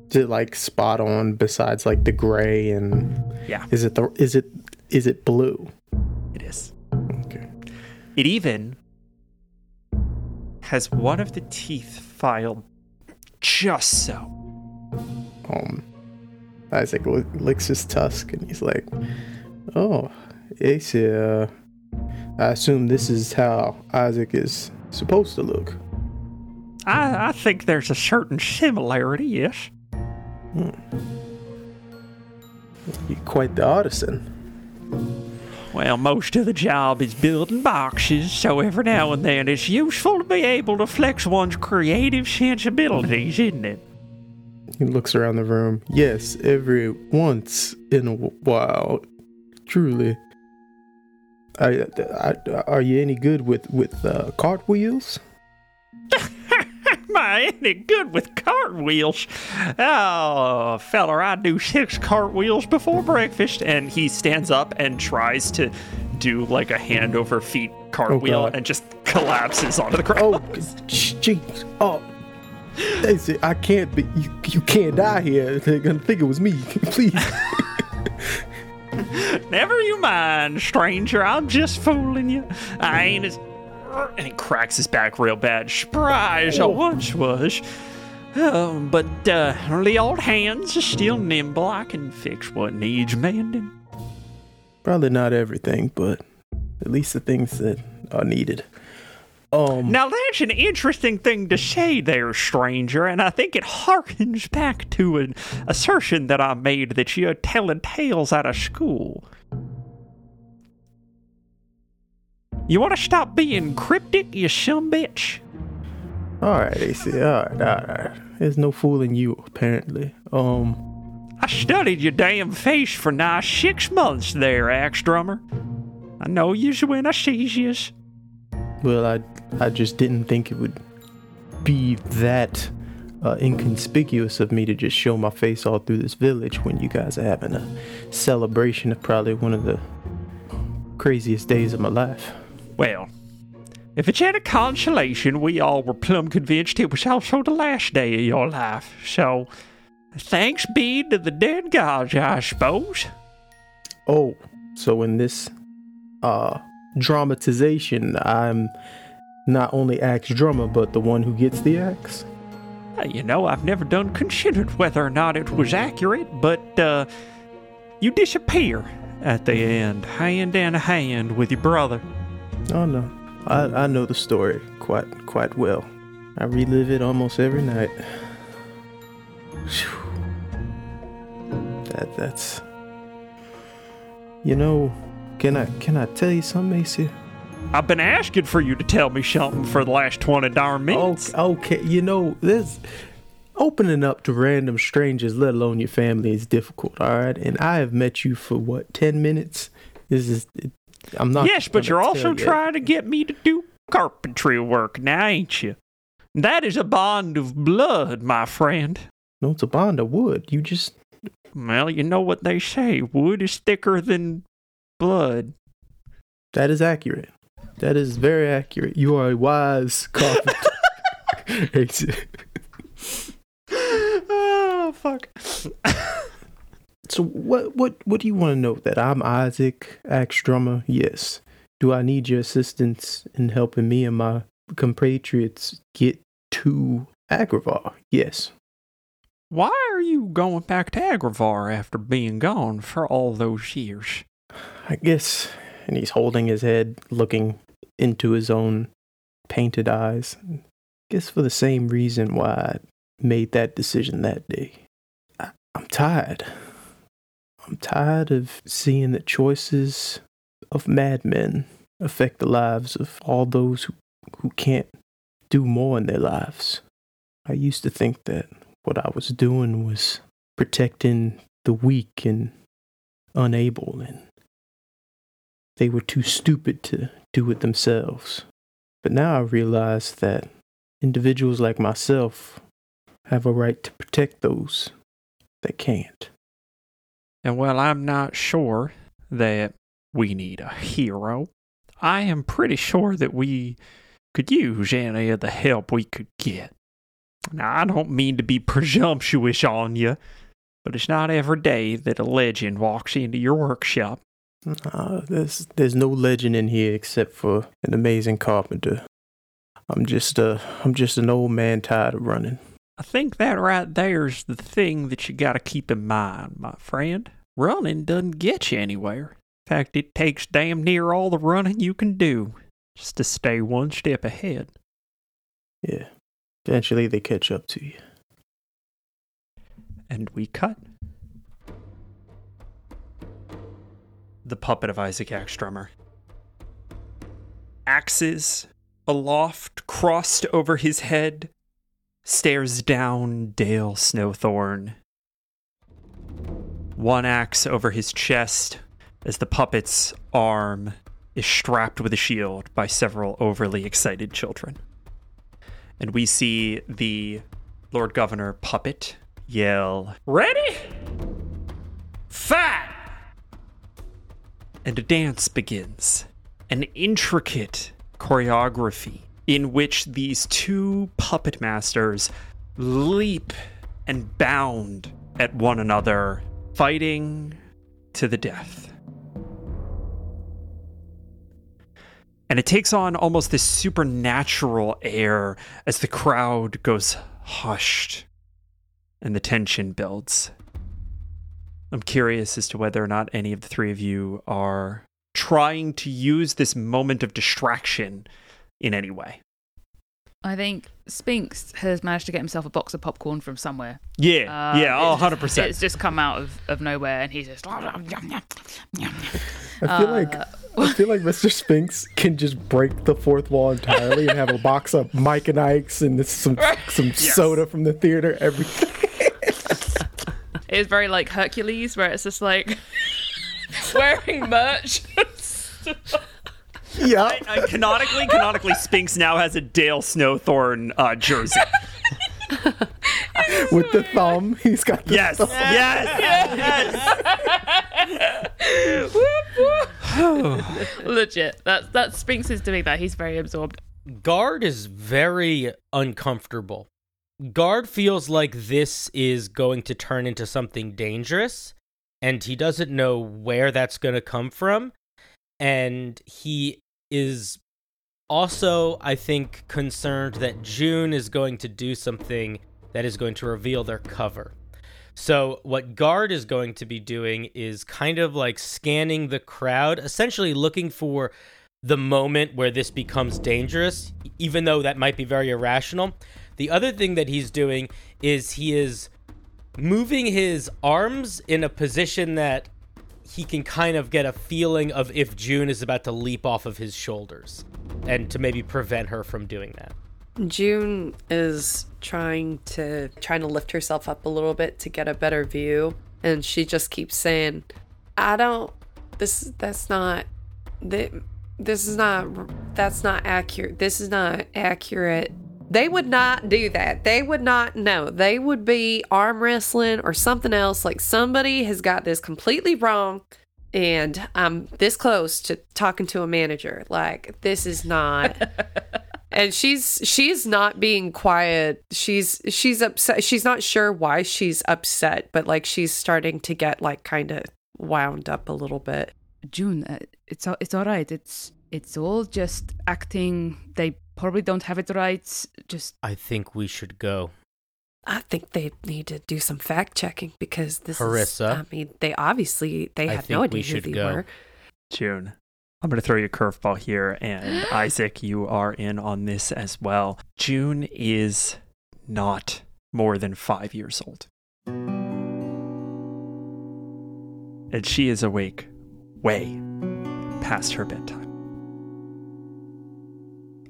Is it like spot on besides like the gray and Yeah. is it the is it is it blue? It is. Okay. It even has one of the teeth filed just so. Um Isaac li- licks his tusk and he's like, "Oh, Ace, uh, I assume this is how Isaac is supposed to look." I, I think there's a certain similarity, yes. You're quite the artisan. Well, most of the job is building boxes, so every now and then it's useful to be able to flex one's creative sensibilities, isn't it? He looks around the room. Yes, every once in a while, truly. I, I, are you any good with with uh, cartwheels? [LAUGHS] Am I any good with cartwheels? Oh, feller, I do six cartwheels before breakfast. And he stands up and tries to do like a hand over feet cartwheel God. and just collapses onto the ground. Oh, jeez. Oh, Ace, I can't be. You, you can't die here. They're gonna think it was me. [LAUGHS] Please. Never you mind, stranger. I'm just fooling you. I ain't as. And he cracks his back real bad. As I once was. Oh, but uh, the old hands are still nimble. I can fix what needs mending. Probably not everything, but at least the things that are needed. Um. Now, that's an interesting thing to say there, stranger, and I think it harkens back to an assertion that I made that you're telling tales out of school. You want to stop being cryptic, you some bitch? All right, AC. All right, all right. There's no fooling you, apparently. Um. I studied your damn face for nigh six months there, Axedrummer. I know yous when I sees yous. Well, I I just didn't think it would be that uh, inconspicuous of me to just show my face all through this village when you guys are having a celebration of probably one of the craziest days of my life. Well, if it's any consolation, we all were plumb convinced it was also the last day of your life. So, thanks be to the dead gods, I suppose. Oh, so in this uh dramatization, I'm not only Axedrummer, but the one who gets the axe. Uh, You know, I've never done considered whether or not it was accurate, but uh, you disappear at the end, hand in hand with your brother. Oh no, I I know the story quite quite well. I relive it almost every night. Phew. That that's. You know, can I can I tell you something, Macy? I've been asking for you to tell me something for the last 20 darn minutes. Okay, okay, you know this. Opening up to random strangers, let alone your family, is difficult. All right, and I have met you for what ten minutes. This is. I'm not. yes, but you're also you. trying to get me to do carpentry work now, ain't you? That is a bond of blood, my friend. No, it's a bond of wood. You just Well, you know what they say wood is thicker than blood. That is accurate. That is very accurate. You are a wise carpenter. [LAUGHS] oh, fuck. so what what what do you want to know? That I'm Isaac Axedrummer? Yes. Do I need your assistance in helping me and my compatriots get to Agravar? Yes. Why are you going back to Agravar after being gone for all those years? I guess and he's holding his head, looking into his own painted eyes. I guess for the same reason why I made that decision that day. I, I'm tired. I'm tired of seeing the choices of madmen affect the lives of all those who, who can't do more in their lives. I used to think that what I was doing was protecting the weak and unable, and they were too stupid to do it themselves. But now I realize that individuals like myself have a right to protect those they can't. And while I'm not sure that we need a hero. I am pretty sure that we could use any of the help we could get. Now, I don't mean to be presumptuous on you, but it's not every day that a legend walks into your workshop. Uh, there's there's no legend in here except for an amazing carpenter. I'm just uh I'm just an old man tired of running. I think that right there's the thing that you gotta keep in mind, my friend. Running doesn't get you anywhere. In fact, it takes damn near all the running you can do just to stay one step ahead. Yeah. Eventually they catch up to you. And we cut. The puppet of Isaac Axedrummer. Axes aloft, crossed over his head, stares down Dale Snowthorn. One axe over his chest as the puppet's arm is strapped with a shield by several overly excited children. And we see the Lord Governor puppet yell, Ready? Fat! And a dance begins. An intricate choreography in which these two puppet masters leap and bound at one another, fighting to the death. And it takes on almost this supernatural air as the crowd goes hushed and the tension builds. I'm curious as to whether or not any of the three of you are trying to use this moment of distraction in any way. I think Spinks has managed to get himself a box of popcorn from somewhere. Yeah, Um, yeah, oh, it's- 100%. It's just come out of, of nowhere, and he's just. [LAUGHS] I feel like I feel like Mr. Spinks can just break the fourth wall entirely and have a box of Mike and Ike's and some some soda from the theater [LAUGHS] [LAUGHS] everything. It's very like Hercules, where it's just like [LAUGHS] wearing merch. [LAUGHS] yeah. Uh, canonically, canonically, Spinks now has a Dale Snowthorn uh, jersey. [LAUGHS] With the thumb. He's got the Yes, thumb. yes, Legit. That's that Spinks is doing that. He's very absorbed. Guard is very uncomfortable. Guard feels like this is going to turn into something dangerous, and he doesn't know where that's going to come from. And he is also, I think, concerned that June is going to do something that is going to reveal their cover. So, what Guard is going to be doing is kind of like scanning the crowd, essentially looking for the moment where this becomes dangerous, even though that might be very irrational. The other thing that he's doing is he is moving his arms in a position that he can kind of get a feeling of if June is about to leap off of his shoulders and to maybe prevent her from doing that. June is trying to trying to lift herself up a little bit to get a better view and she just keeps saying I don't this that's not th- this is not that's not accurate this is not accurate they would not do that. They would not no they would be arm wrestling or something else. Like somebody has got this completely wrong and I'm this close to talking to a manager. Like this is not [LAUGHS] and she's she's not being quiet. She's she's upset. She's not sure why she's upset but like she's starting to get like kind of wound up a little bit. June, uh, it's all, it's all right. It's it's all just acting. They probably don't have it right. Just I think we should go. i think they need to do some fact checking because this is i mean they obviously they I had no think we idea who they go. were June. I'm going to throw you a curveball here, and [GASPS] Isaac, you are in on this as well. June is not more than five years old. And she is awake way past her bedtime.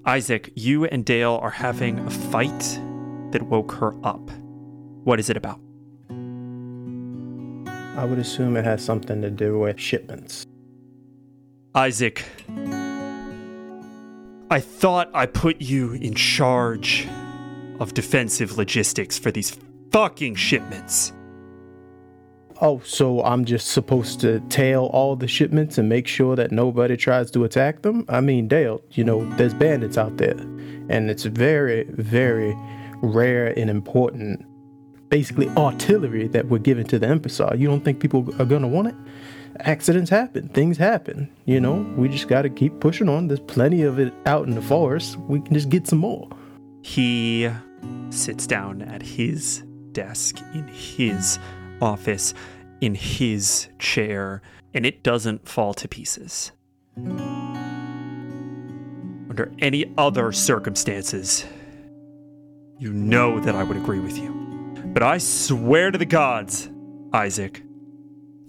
Isaac, you and Dale are having a fight that woke her up. What is it about? I would assume it has something to do with shipments. Isaac, I thought I put you in charge of defensive logistics for these fucking shipments. Oh, so I'm just supposed to tail all the shipments and make sure that nobody tries to attack them? I mean, Dale, you know, there's bandits out there, and it's very, very rare and important, basically artillery that we're giving to the Emperor. You don't think people are gonna want it? Accidents happen, things happen. You know, we just gotta keep pushing on. There's plenty of it out in the forest. We can just get some more. He sits down at his desk in his office, in his chair, and it doesn't fall to pieces. Under any other circumstances, you know that I would agree with you. But I swear to the gods, Isaac,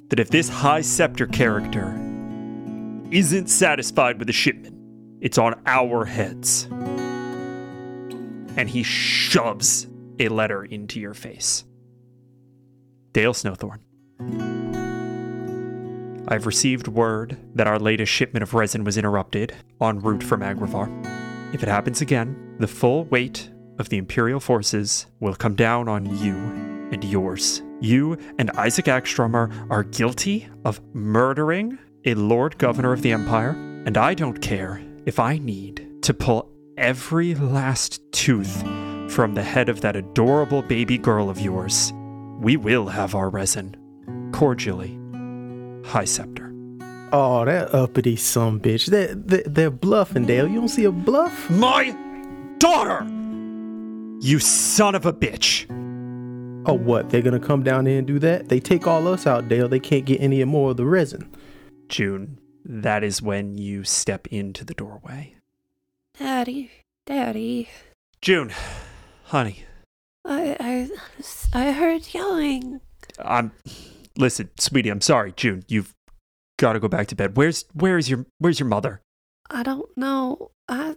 that if this High Scepter character isn't satisfied with the shipment, it's on our heads and he shoves a letter into your face. Dale Snowthorn. I've received word that our latest shipment of resin was interrupted en route from Agravar. If it happens again, the full weight of the Imperial forces will come down on you and yours. You and Isaac Axedrummer are guilty of murdering a Lord Governor of the Empire, and I don't care if I need to pull every last tooth from the head of that adorable baby girl of yours. We will have our resin. Cordially, High Scepter. Oh, that uppity some bitch. They're, they're, they're bluffing, Dale. You don't see a bluff? My daughter! You son of a bitch! Oh, what? They're gonna come down here and do that? They take all us out, Dale. They can't get any more of the resin. June, that is when you step into the doorway. Daddy, Daddy, June, honey, I, I, I heard yelling. I'm listen, sweetie, I'm sorry, June. You've got to go back to bed. Where's where's your where's your mother? I don't know. I,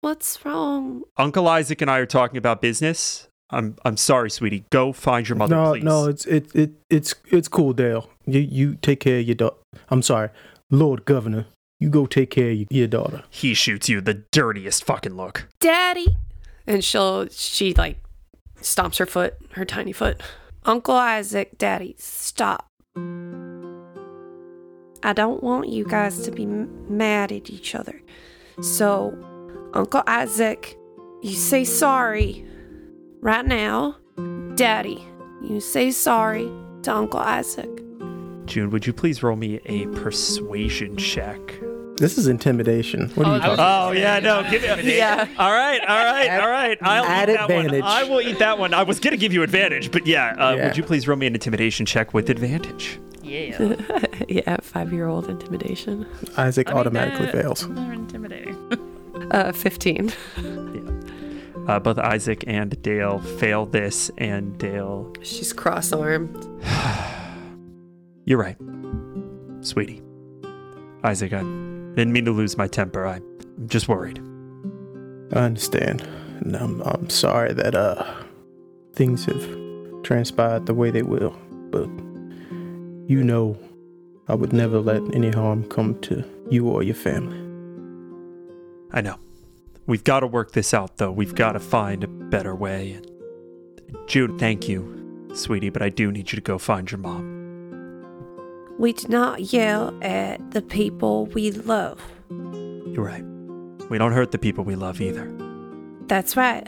what's wrong? Uncle Isaac and I are talking about business. I'm I'm sorry, sweetie. Go find your mother, no, please. no, it's it, it it's it's cool, Dale. You you take care of your daughter. I'm sorry, Lord Governor. You go take care of your, your daughter. He shoots you the dirtiest fucking look. Daddy. And she'll, she like stomps her foot, her tiny foot. Uncle Isaac, Daddy, stop. I don't want you guys to be m- mad at each other. So, Uncle Isaac, you say sorry right now. Daddy, you say sorry to Uncle Isaac. June, would you please roll me a persuasion check? This is intimidation. What are you talking? about? Oh yeah, no. Give me, Yeah. All right, all right, all right. I'll add eat that advantage. one. I will eat that one. I was gonna give you advantage, but yeah, uh, Yeah. Would you please roll me an intimidation check with advantage? Yeah. [LAUGHS] yeah, five year old intimidation. Isaac I automatically they're- fails. They're intimidating. [LAUGHS] Uh, 15. Uh, both Isaac and Dale fail this, and Dale, She's cross armed. [SIGHS] you're right, sweetie. Isaac, I didn't mean to lose my temper. I, I'm just worried. I understand, and I'm I'm sorry that uh things have transpired the way they will, but you know, I would never let any harm come to you or your family. I know. We've got to work this out, though. We've got to find a better way. June, thank you, sweetie, but I do need you to go find your mom. We do not yell at the people we love. You're right. We don't hurt the people we love either. That's right.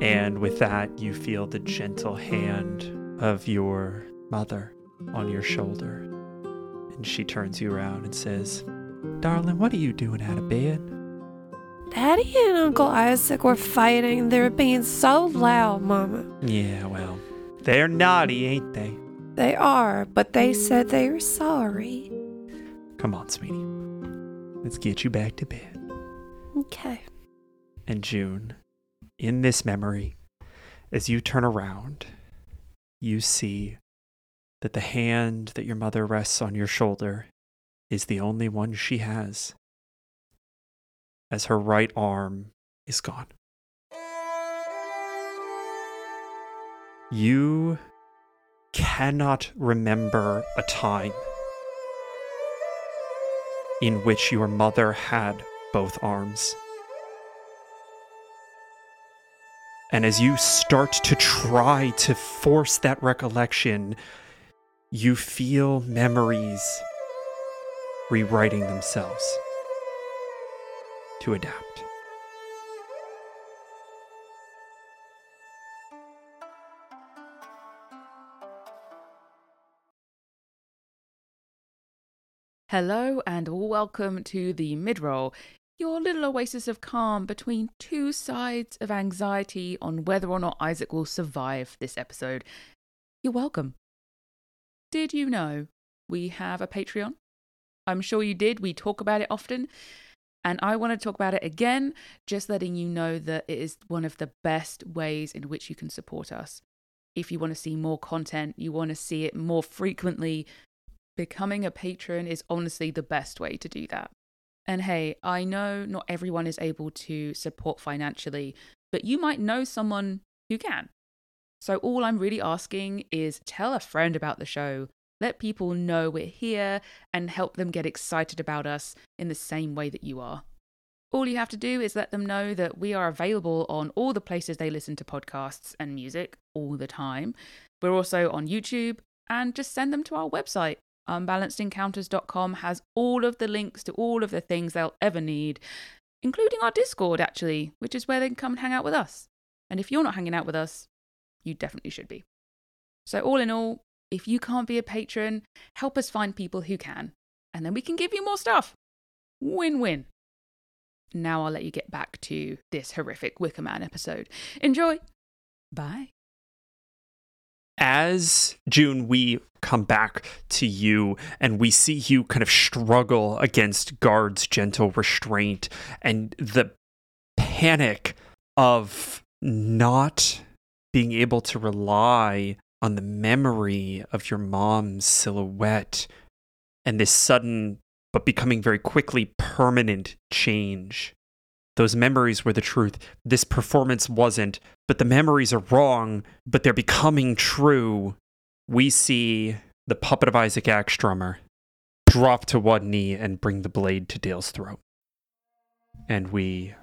And with that, you feel the gentle hand of your mother on your shoulder. And she turns you around and says, Darling, what are you doing out of bed? Daddy and Uncle Isaac were fighting. They were being so loud, Mama. Yeah, well, they're naughty, ain't they? They are, but they said they were sorry. Come on, sweetie. Let's get you back to bed. Okay. And June, in this memory, as you turn around, you see that the hand that your mother rests on your shoulder is the only one she has, as her right arm is gone. You cannot remember a time in which your mother had both arms. And as you start to try to force that recollection, you feel memories rewriting themselves to adapt. Hello and welcome to the midroll, your little oasis of calm between two sides of anxiety on whether or not Isaac will survive this episode. You're welcome. Did you know we have a Patreon? I'm sure you did. We talk about it often. And I want to talk about it again, just letting you know that it is one of the best ways in which you can support us. If you want to see more content, you want to see it more frequently, becoming a patron is honestly the best way to do that. And hey, I know not everyone is able to support financially, but you might know someone who can. So all I'm really asking is tell a friend about the show. Let people know we're here and help them get excited about us in the same way that you are. All you have to do is let them know that we are available on all the places they listen to podcasts and music all the time. We're also on YouTube, and just send them to our website. Unbalancedencounters.com has all of the links to all of the things they'll ever need, including our Discord, actually, which is where they can come and hang out with us. And if you're not hanging out with us, you definitely should be. So, all in all, if you can't be a patron, help us find people who can, and then we can give you more stuff. Win win. Now I'll let you get back to this horrific Wicker Man episode. Enjoy. Bye. As June, we come back to you and we see you kind of struggle against guards' gentle restraint and the panic of not being able to rely on the memory of your mom's silhouette and this sudden but becoming very quickly permanent change. Those memories were the truth. This performance wasn't, but the memories are wrong, but they're becoming true. We see the puppet of Isaac Axedrummer drop to one knee and bring the blade to Dale's throat. And we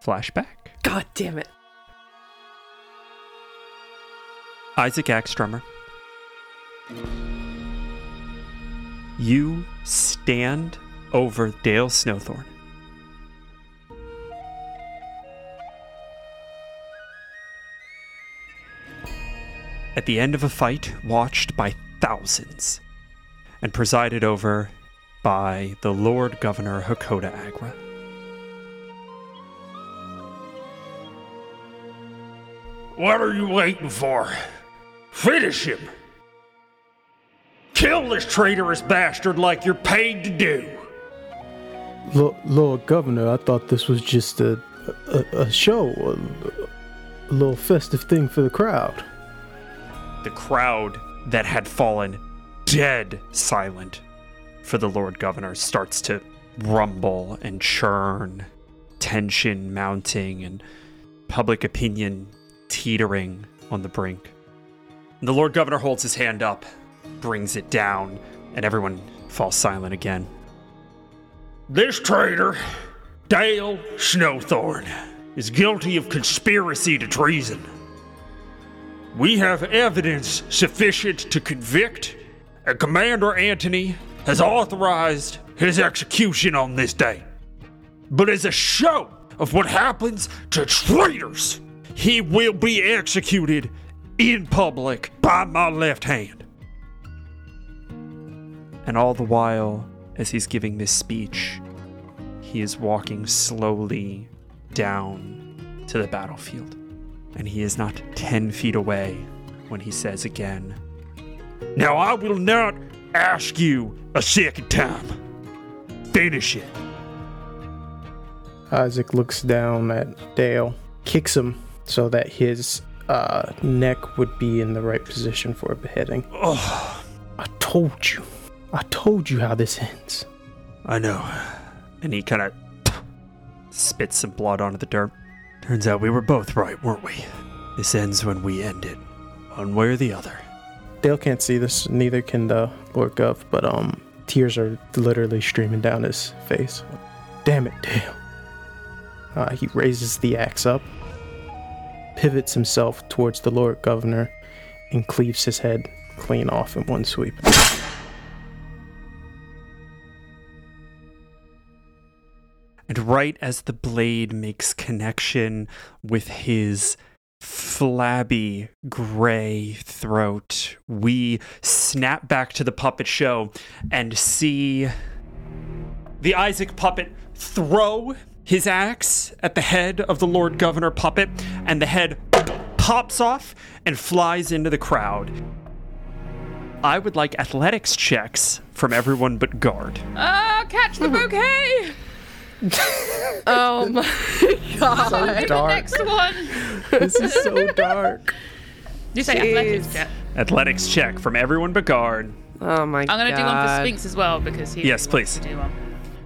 flash back. God damn it. Isaac Axedrummer. You stand over Dale Snowthorn. At the end of a fight watched by thousands and presided over by the Lord Governor Hakoda Agra. What are you waiting for? Finish him! Kill this traitorous bastard like you're paid to do! Lo- Lord Governor, I thought this was just a a, a show, a, a little festive thing for the crowd. The crowd that had fallen dead silent for the Lord Governor starts to rumble and churn, tension mounting, and public opinion teetering on the brink. The Lord Governor holds his hand up, brings it down, and everyone falls silent again. This traitor, Dale Snowthorn, is guilty of conspiracy to treason. We have evidence sufficient to convict, and Commander Antony has authorized his execution on this day. But as a show of what happens to traitors, he will be executed in public by my left hand. And all the while, as he's giving this speech, he is walking slowly down to the battlefield. And he is not 10 feet away when he says again, Now I will not ask you a second time. Finish it. Isaac looks down at Dale, kicks him so that his uh, neck would be in the right position for a beheading. Oh, I told you. I told you how this ends. I know. and he kind of spits some blood onto the dirt. Turns out we were both right, weren't we? This ends when we end it, one way or the other. Dale can't see this, neither can the Lord Gov, but um, tears are literally streaming down his face. Damn it, Dale. Uh, he raises the axe up, pivots himself towards the Lord Governor, and cleaves his head clean off in one sweep. And right as the blade makes connection with his flabby gray throat, we snap back to the puppet show and see the Isaac puppet throw his axe at the head of the Lord Governor puppet, and the head pops off and flies into the crowd. I would like athletics checks from everyone but guard. Ah, catch the bouquet! Oh my So The dark. next one. This is so dark. You say athletics check. Athletics check from everyone but guard. Oh my god! I'm gonna god. do one for Spinks as well because he Yes, please. to do one.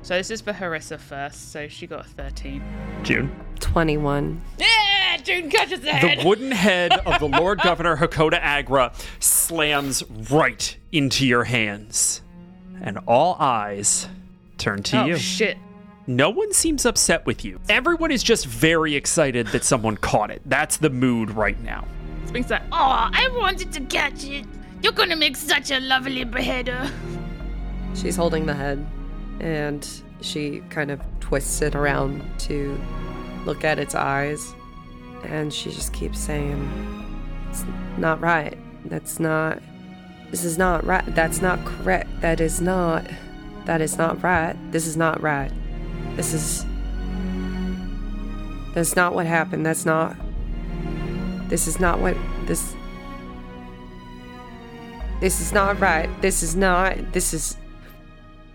So this is for Harissa first. So she got a 13. June. 21. Yeah, June catches the head. The wooden [LAUGHS] head of the Lord Governor Hakoda Agra slams right into your hands. And all eyes turn to oh you. shit! No one seems upset with you. Everyone is just very excited that someone caught it. That's the mood right now. Spinks like, oh, Oh, I wanted to catch it. You're gonna make such a lovely beheader. She's holding the head and she kind of twists it around to look at its eyes. And she just keeps saying, It's not right. That's not. This is not right. That's not correct. That is not. That is not right. This is not right. This is. That's not what happened. That's not. This is not what. This. This is not right. This is not. This is.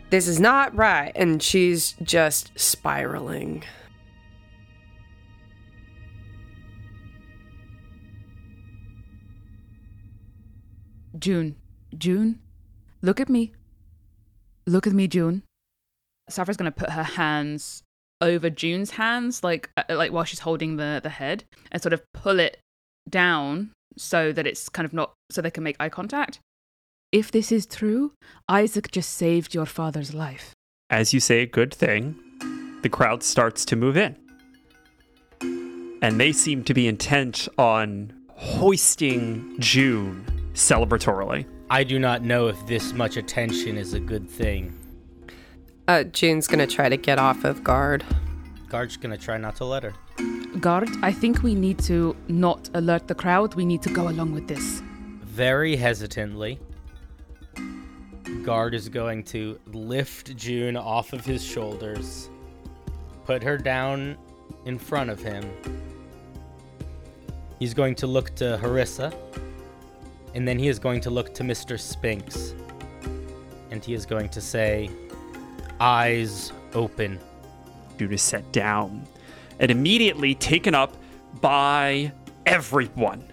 This is not right. And she's just spiraling. June, June, look at me. Look at me, June. Saphra's gonna put her hands over June's hands, like uh, like while she's holding the the head, and sort of pull it down so that it's kind of not so they can make eye contact. If this is true, Isaac just saved your father's life. As you say a good thing, the crowd starts to move in. And they seem to be intent on hoisting June celebratorily. I do not know if this much attention is a good thing. Uh, June's gonna try to get off of guard. Guard's gonna try not to let her. Guard, I think we need to not alert the crowd. We need to go along with this. Very hesitantly, Guard is going to lift June off of his shoulders, put her down in front of him. He's going to look to Harissa, and then he is going to look to Mr. Spinks, and he is going to say, Eyes open. June is set down and immediately taken up by everyone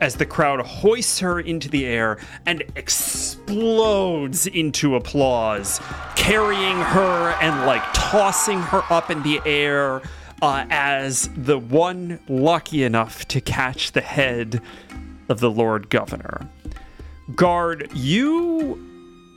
as the crowd hoists her into the air and explodes into applause, carrying her and like tossing her up in the air uh, as the one lucky enough to catch the head of the Lord Governor. Guard, you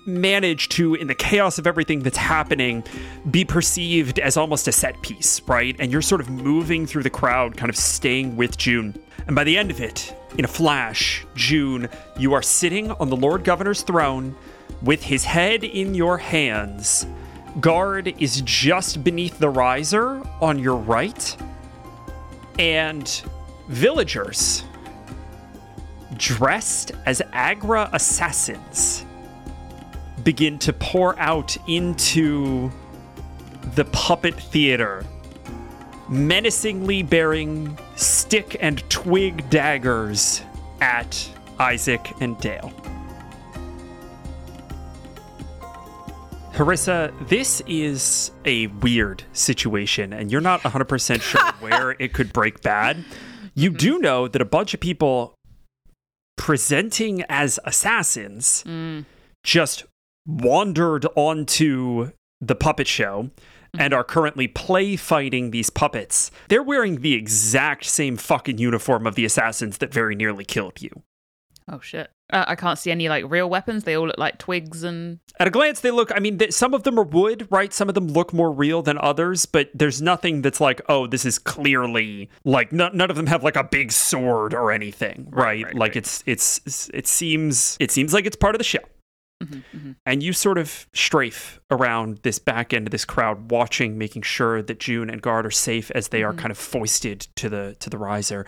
manage to, in the chaos of everything that's happening, be perceived as almost a set piece, right? And you're sort of moving through the crowd, kind of staying with June. And by the end of it, in a flash, June, you are sitting on the Lord Governor's throne with his head in your hands. Guard is just beneath the riser on your right. And villagers, dressed as Agra assassins, begin to pour out into the puppet theater, menacingly bearing stick and twig daggers at Isaac and Dale. Harissa, this is a weird situation, and you're not 100% sure [LAUGHS] where it could break bad. You mm-hmm. do know that a bunch of people presenting as assassins mm. just wandered onto the puppet show and are currently play fighting these puppets. They're wearing the exact same fucking uniform of the assassins that very nearly killed you. Oh shit. Uh, I can't see any like real weapons. They all look like twigs and At a glance, they look, I mean, th- some of them are wood, right? Some of them look more real than others, but there's nothing that's like, oh, this is clearly like, no, none of them have like a big sword or anything, right? right, like right. it's, it's, it seems, it seems like it's part of the show. And you sort of strafe around this back end of this crowd, watching, making sure that June and Guard are safe as they are kind of foisted to the to the riser.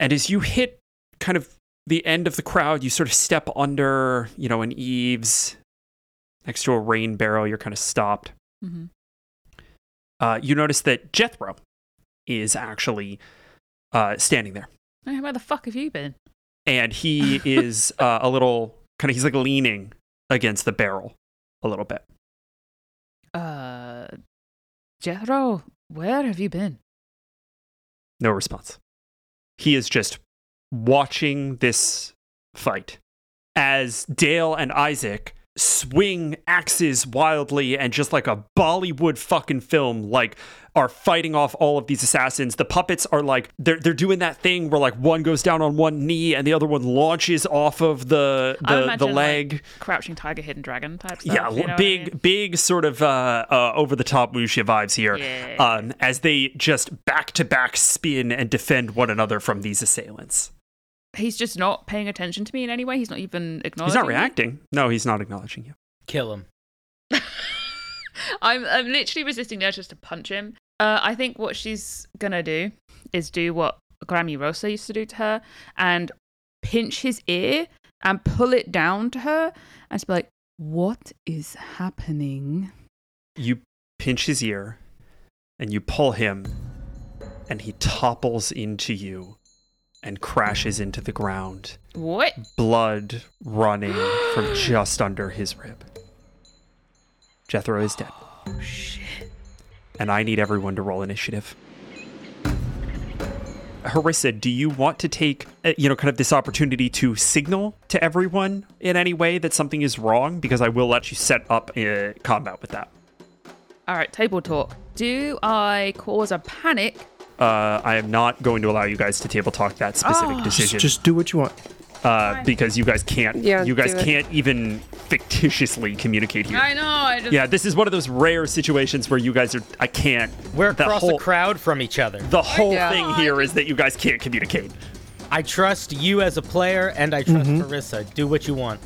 And as you hit kind of the end of the crowd, you sort of step under, you know, an eaves next to a rain barrel. You're kind of stopped. Mhm. Uh, you notice that Jethro is actually uh, standing there, Hey, where the fuck have you been? and he [LAUGHS] is uh, a little kind of he's like leaning against the barrel a little bit. Uh, Jethro, where have you been? No response. He is just watching this fight as Dale and Isaac swing axes wildly and just like a Bollywood fucking film, like are fighting off all of these assassins. The puppets are like they're they're doing that thing where like one goes down on one knee and the other one launches off of the the, the imagine, like, leg. Crouching tiger, hidden dragon type stuff. yeah, you know what I big, mean? big sort of uh, uh, over the top wuxia vibes here. Yeah. Um, as they just back to back spin and defend one another from these assailants. He's just not paying attention to me in any way. He's not even acknowledging. He's not me. reacting. No, he's not acknowledging you. Kill him. [LAUGHS] I'm I'm literally resisting the urge just to punch him. Uh, I think what she's gonna do is do what Grammy Rosa used to do to her and pinch his ear and pull it down to her and just be like, "What is happening?" You pinch his ear and you pull him, and he topples into you and crashes into the ground, What? blood running from [GASPS] just under his rib. Jethro is dead. Oh shit! and I need everyone to roll initiative. Harissa, do you want to take, uh, you know, kind of this opportunity to signal to everyone in any way that something is wrong? Because I will let you set up uh, combat with that. All right, table talk. Do I cause a panic? Uh, I am not going to allow you guys to table talk that specific Oh. decision Just do what you want. uh, because you guys can't. Yeah, you guys can't even fictitiously communicate here. I know. I just Yeah, this is one of those rare situations where you guys are. I can't. We're the across whole, the crowd from each other. The whole Yeah. thing here is that you guys can't communicate. I trust you as a player, and I trust Marissa. Do what you want.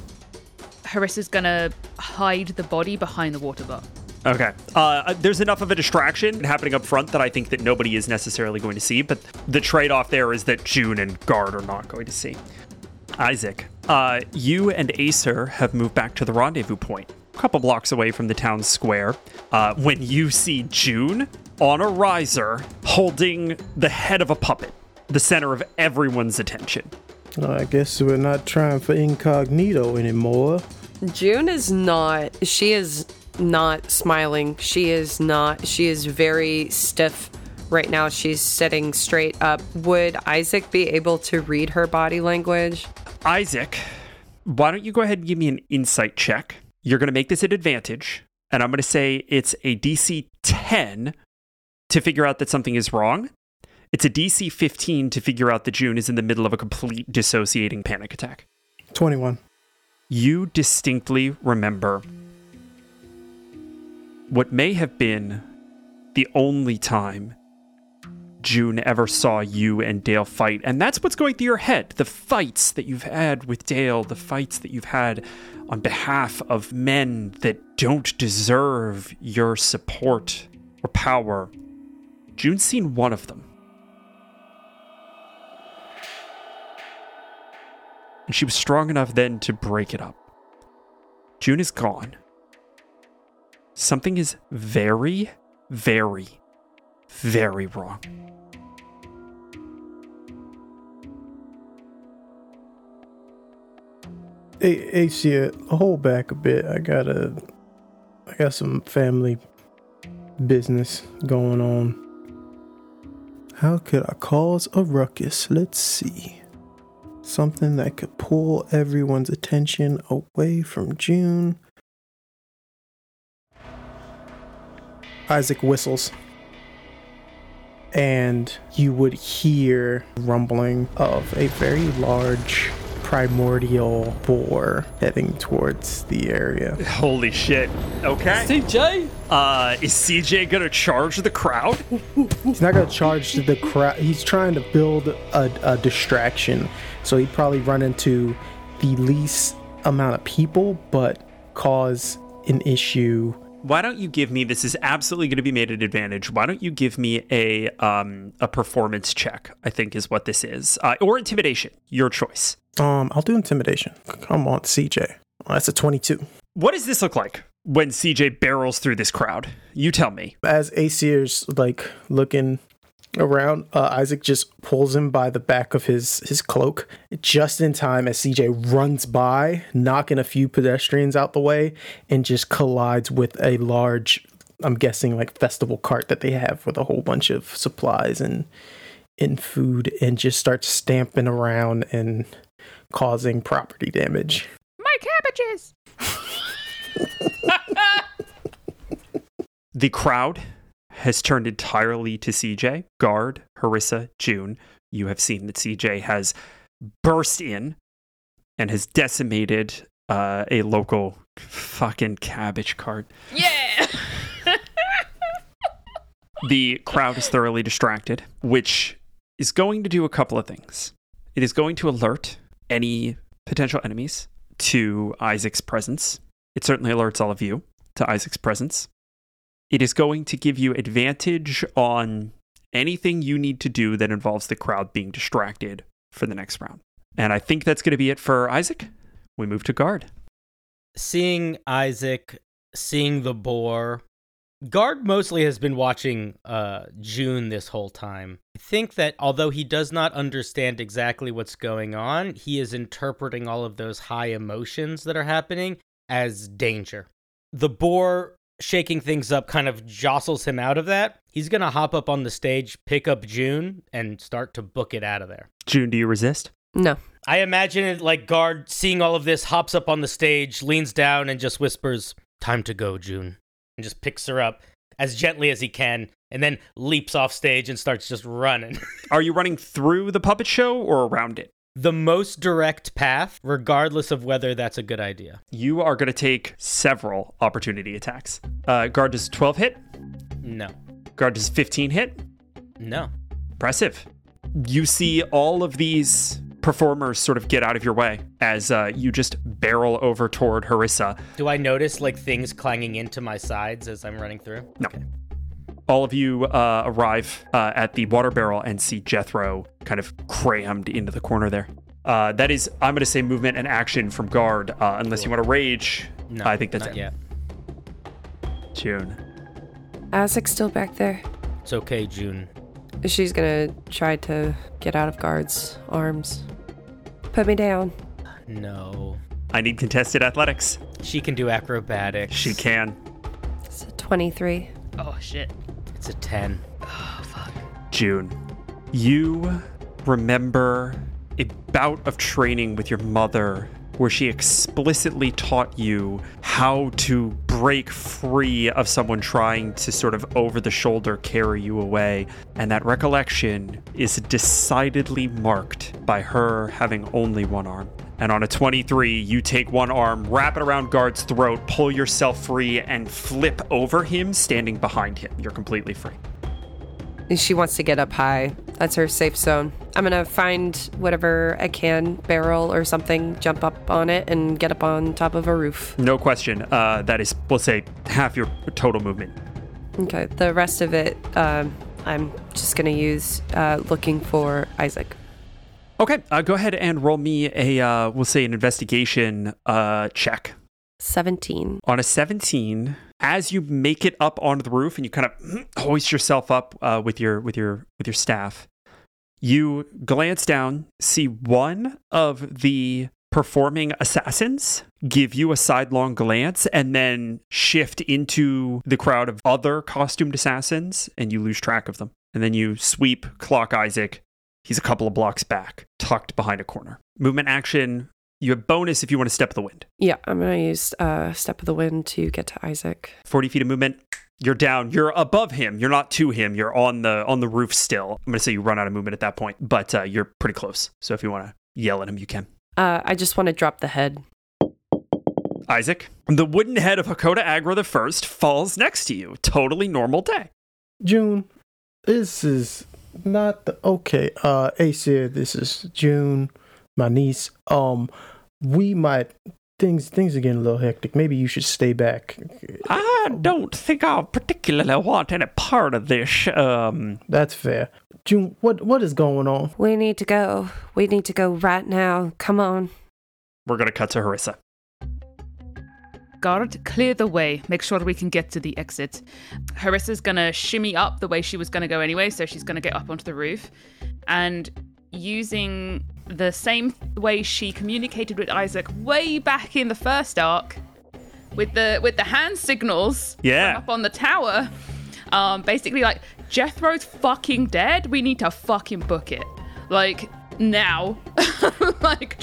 Harissa's gonna hide the body behind the water butt. Okay. Uh, there's enough of a distraction happening up front that I think that nobody is necessarily going to see, but the trade-off there is that June and Guard are not going to see. Isaac, uh, you and Acer have moved back to the rendezvous point, a couple blocks away from the town square. Uh, when you see June on a riser holding the head of a puppet, the center of everyone's attention. I guess we're not trying for incognito anymore. June is not. She is not smiling. She is not. She is very stiff right now. She's sitting straight up. Would Isaac be able to read her body language? Isaac, why don't you go ahead and give me an insight check? You're going to make this an advantage, and I'm going to say it's a DC 10 to figure out that something is wrong. It's a DC 15 to figure out that June is in the middle of a complete dissociating panic attack. 21. You distinctly remember what may have been the only time June ever saw you and Dale fight. And that's what's going through your head. The fights that you've had with Dale, the fights that you've had on behalf of men that don't deserve your support or power. June's seen one of them. And she was strong enough then to break it up. June is gone. Something is very, very, very wrong. Hey, Acia, hold back a bit. I got a, I got some family business going on. How could I cause a ruckus? Let's see. Something that could pull everyone's attention away from June. Isaac whistles. And you would hear rumbling of a very large primordial boar heading towards the area. Holy shit. Okay. CJ? Uh, is CJ gonna charge the crowd? He's not gonna charge the crowd. He's trying to build a, a distraction, so he'd probably run into the least amount of people, but cause an issue. Why don't you give me this is absolutely going to be made an advantage. Why don't you give me a um a performance check? I think is what this is. Uh, or intimidation, your choice. Um, I'll do intimidation. Come on, CJ. Oh, that's a 22. What does this look like when CJ barrels through this crowd? You tell me. As Aesir's like looking around, uh, Isaac just pulls him by the back of his his cloak just in time as CJ runs by, knocking a few pedestrians out the way, and just collides with a large, I'm guessing like festival cart that they have with a whole bunch of supplies and and food, and just starts stamping around and causing property damage. My cabbages. [LAUGHS] The crowd has turned entirely to CJ. Guard, Harissa, June. You have seen that CJ has burst in and has decimated uh, a local fucking cabbage cart. Yeah. [LAUGHS] The crowd is thoroughly distracted, which is going to do a couple of things. It is going to alert any potential enemies to Isaac's presence. It certainly alerts all of you to Isaac's presence. It is going to give you advantage on anything you need to do that involves the crowd being distracted for the next round. And I think that's going to be it for Isaac. We move to guard. Seeing Isaac, seeing the boar. Guard mostly has been watching uh, June this whole time. I think that although he does not understand exactly what's going on, he is interpreting all of those high emotions that are happening as danger. The boar shaking things up kind of jostles him out of that. He's going to hop up on the stage, pick up June, and start to book it out of there. June, do you resist? No. I imagine it like guard seeing all of this, hops up on the stage, leans down, and just whispers, Time to go, June. And just picks her up as gently as he can, and then leaps off stage and starts just running. [LAUGHS] Are you running through the puppet show or around it? The most direct path, regardless of whether that's a good idea. You are going to take several opportunity attacks. Uh, guard does 12 hit. No. Guard does 15 hit. No. Impressive. You see all of these performers sort of get out of your way as uh, you just barrel over toward Harissa. Do I notice like things clanging into my sides as I'm running through? No. All of you uh, arrive uh, at the water barrel and see Jethro kind of crammed into the corner there. Uh, that is, I'm going to say movement and action from guard, uh, unless you want to rage. No. I think that's not it. yet. June. Isaac's still back there. It's okay, June. She's gonna try to get out of guard's arms. Put me down. No. I need contested athletics. She can do acrobatics. She can. It's a 23. Oh shit. It's a 10. June. You remember a bout of training with your mother where she explicitly taught you how to break free of someone trying to sort of over the shoulder carry you away. And that recollection is decidedly marked by her having only one arm. And on a 23, you take one arm, wrap it around guard's throat, pull yourself free, and flip over him, standing behind him. You're completely free. She wants to get up high. That's her safe zone. I'm gonna find whatever I can, barrel or something, jump up on it, and get up on top of a roof. No question. Uh, that is, we'll say, half your total movement. Okay, the rest of it, um, I'm just gonna use uh, looking for Isaac. Okay, uh, go ahead and roll me a, uh, we'll say, an investigation uh, check. 17. On a 17, as you make it up onto the roof and you kind of [CLEARS THROAT] hoist yourself up uh, with your with your with your staff, you glance down, see one of the performing assassins give you a sidelong glance and then shift into the crowd of other costumed assassins and you lose track of them. And then you sweep clock Isaac. He's a couple of blocks back, tucked behind a corner. Movement action. You have bonus if you want to step of the wind. Yeah, I'm gonna use uh, Step of the Wind to get to Isaac. 40 feet of movement. You're down. You're above him. You're not to him. You're on the on the roof still. I'm gonna say you run out of movement at that point, but uh, you're pretty close. So if you want to yell at him, you can. Uh, I just want to drop the head. Isaac, the wooden head of Hakoda Agra the First falls next to you. Totally normal day. June, this is not the okay. Uh, Aesir, this is June, my niece. Um, we might things things are getting a little hectic. Maybe you should stay back. I don't think I particularly want any part of this. Um, That's fair. June, what what is going on? We need to go. We need to go right now. Come on. we're gonna cut to Harissa. Guard, clear the way. Make sure we can get to the exit. Harissa's gonna shimmy up the way she was gonna go anyway, so she's gonna get up onto the roof. And using the same way she communicated with Isaac way back in the first arc, with the with the hand signals Yeah. up on the tower, um, basically like Jethro's fucking dead. We need to fucking book it, like now, [LAUGHS] like.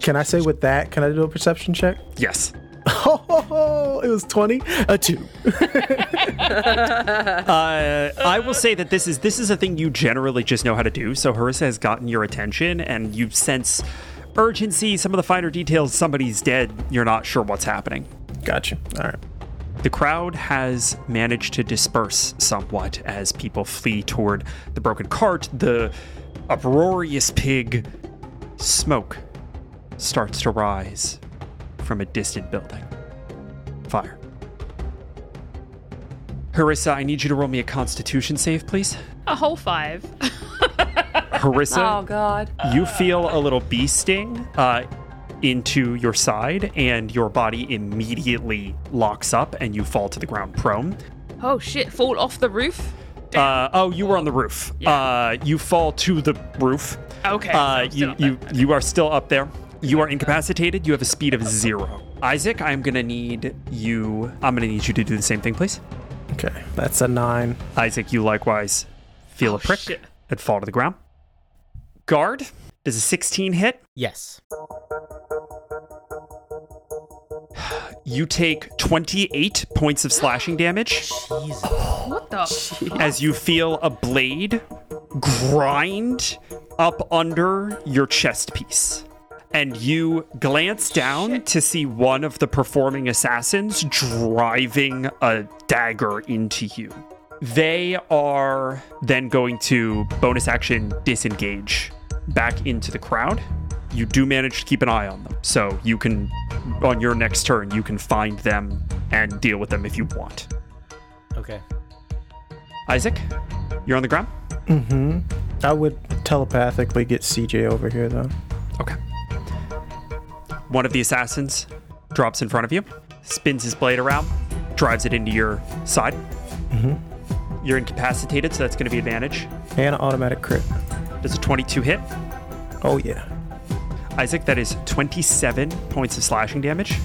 Can I say with that? Can I do a perception check? Yes. Oh, it was twenty. A two. [LAUGHS] Uh, I will say that this is this is a thing you generally just know how to do. So Harissa has gotten your attention, and you sense urgency. Some of the finer details. Somebody's dead. You're not sure what's happening. Gotcha. All right. The crowd has managed to disperse somewhat as people flee toward the broken cart. The uproarious pig smoke starts to rise from a distant building. Fire. Harissa, I need you to roll me a constitution save, please. A whole five. [LAUGHS] Harissa, Oh God. you feel a little bee sting uh, into your side, and your body immediately locks up, and you fall to the ground prone. Oh shit! Fall off the roof. Uh, oh, you were on the roof. Uh, you fall to the roof. Okay. Uh, I'm you you there. you are still up there. You are incapacitated. You have a speed of zero. Isaac, I'm gonna need you. I'm gonna need you to do the same thing, please. Okay, that's a nine. Isaac, you likewise feel oh, a prick shit. and fall to the ground. Guard, does a 16 hit? Yes. You take 28 points of slashing damage What the? as you feel a blade grind up under your chest piece. And you glance down to see one of the performing assassins driving a dagger into you. They are then going to bonus action disengage back into the crowd. You do manage to keep an eye on them. So you can, on your next turn, you can find them and deal with them if you want. Okay. Isaac, you're on the ground? Mm-hmm. I would telepathically get CJ over here though. Okay. One of the assassins drops in front of you, spins his blade around, drives it into your side. Mm-hmm. You're incapacitated, so that's going to be advantage. And automatic crit. Does a 22 hit? Oh yeah. Isaac, that is 27 points of slashing damage.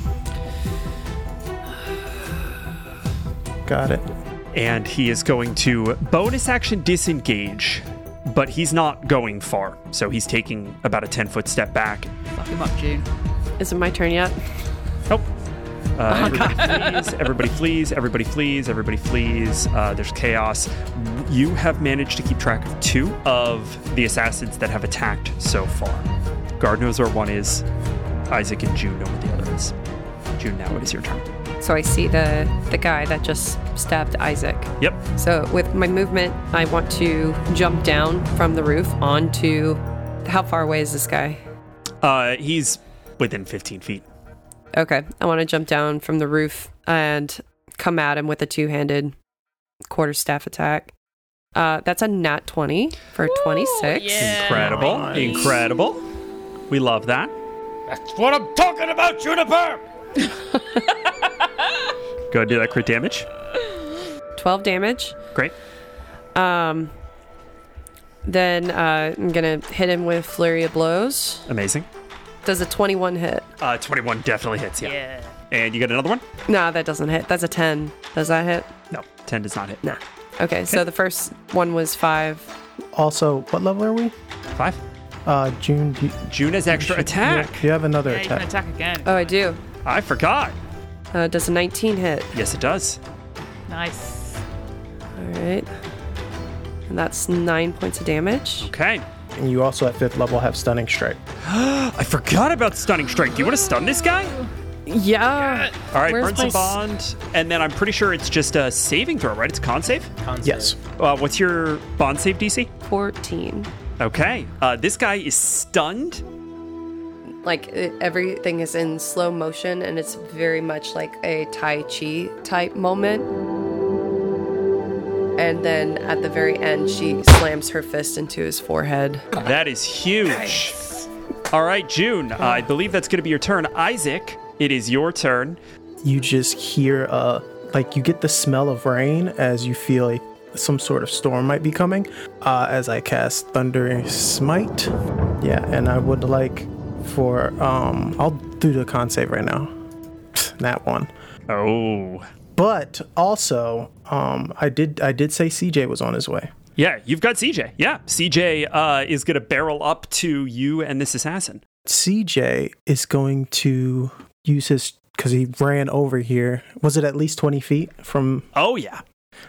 Got it. And he is going to bonus action disengage, but he's not going far. So he's taking about a 10 foot step back. Fuck him up, June. Is it my turn yet? Nope. Uh, everybody flees, everybody flees, everybody flees, everybody flees. Uh, there's chaos. You have managed to keep track of two of the assassins that have attacked so far. Guard knows where one is. Isaac and June know where the other is. June, now it is your turn. So I see the the guy that just stabbed Isaac. Yep. So with my movement, I want to jump down from the roof onto. How far away is this guy? Uh, he's within 15 feet. Okay, I want to jump down from the roof and come at him with a two-handed quarterstaff attack. Uh, that's a nat twenty for twenty-six. yeah. Incredible. Nice. Incredible. We love that. That's what I'm talking about, Juniper! [LAUGHS] Go and do that crit damage. Twelve damage. Great. Um, then uh, I'm gonna hit him with flurry of blows. Amazing. Does a twenty-one hit? Uh, 21 definitely hits, yeah. Yeah. And you get another one? No, that doesn't hit. That's a ten. Does that hit? No, 10 does not hit. Nah. Okay, so the first one was five. Also, what level are we? Five. Uh, June. Do you, June has extra should- attack. You have another Yeah, you can attack. attack again. Oh, I do. I forgot. Uh, does a 19 hit? Yes, it does. Nice. All right. And that's nine points of damage. Okay. and you also at fifth level have stunning strike. [GASPS] I forgot about stunning strike. Do you want to stun this guy? Yeah. All right, Where's burn some my s- bond, and then I'm pretty sure it's just a saving throw, right? It's a con save. Con Yes. save. Uh, what's your bond save DC? 14. Okay, uh, this guy is stunned. Like it, everything is in slow motion and it's very much like a Tai Chi type moment. And then at the very end, she slams her fist into his forehead. That is huge. All right, June. I believe that's going to be your turn. Isaac, it is your turn. You just hear uh like you get the smell of rain as you feel a, some sort of storm might be coming. Uh, as I cast Thunder Smite. Yeah, and I would like for um I'll do the con save right now. [SIGHS] That one. Oh, But also, um, I did I did say CJ was on his way. yeah, you've got CJ. Yeah, CJ uh, is going to barrel up to you and this assassin. CJ is going to use his because he ran over here. Was it at least twenty feet from? Oh yeah.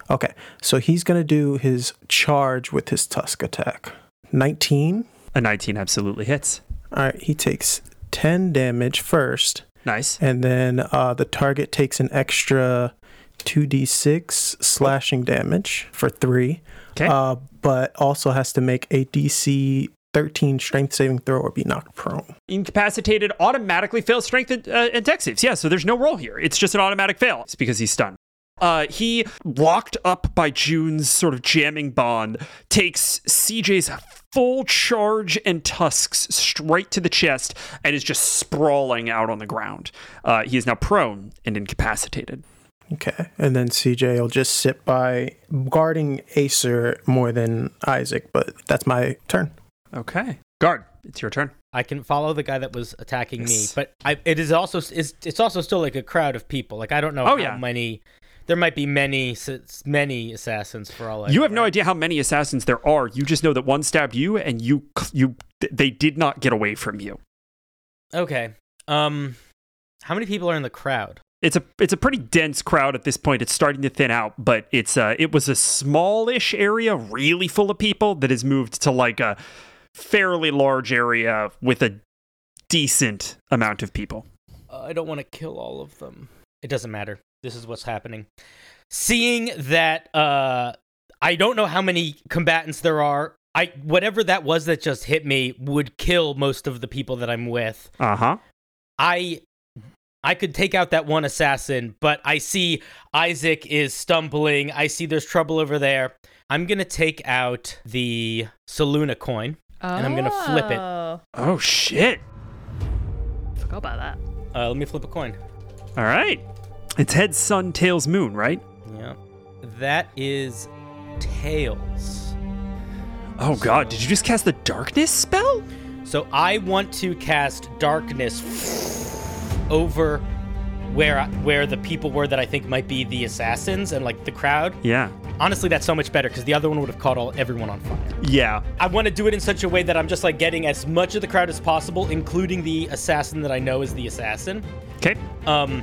Okay, so he's gonna do his charge with his tusk attack. Nineteen. A 19 absolutely hits. All right, he takes ten damage first, Nice. and then uh, the target takes an extra two d six slashing damage for three. Okay. Uh, but also has to make a DC 13 strength saving throw or be knocked prone. Incapacitated automatically fails strength and, uh, and dex saves. Yeah, so there's no roll here. It's just an automatic fail. It's because he's stunned. Uh, he, locked up by June's sort of jamming bond, takes CJ's full charge and tusks straight to the chest and is just sprawling out on the ground. Uh, he is now prone and incapacitated. Okay. And then CJ will just sit by guarding Acer more than Isaac, but that's my turn. Okay. Guard, it's your turn. I can follow the guy that was attacking me, but I, it is also it's, it's also still like a crowd of people. Like I don't know Oh, how yeah. many. There might be many many assassins for all I You know, have no idea how many assassins there are. You just know that one stabbed you and you you they did not get away from you. Okay. Um, how many people are in the crowd? it's a it's a pretty dense crowd at this point. It's starting to thin out, but it's uh it was a smallish area, really full of people, that has moved to like a fairly large area with a decent amount of people. Uh, I don't want to kill all of them. It doesn't matter. This is what's happening. Seeing that uh I don't know how many combatants there are. I whatever that was that just hit me would kill most of the people that I'm with. Uh huh. I I could take out that one assassin, but I see Isaac is stumbling. I see there's trouble over there. I'm going to take out the Saluna coin. And I'm gonna flip it. Oh, Oh shit! Forgot about that. Uh, let me flip a coin. All right, it's head, sun, tails, moon, right? Yeah. That is tails. Oh god, did you just cast the darkness spell? So I want to cast darkness over where where the people were that I think might be the assassins and like the crowd. Yeah. Honestly, that's so much better because the other one would have caught all everyone on fire. Yeah. I want to do it in such a way that I'm just like getting as much of the crowd as possible, including the assassin that I know is the assassin. Okay. Um,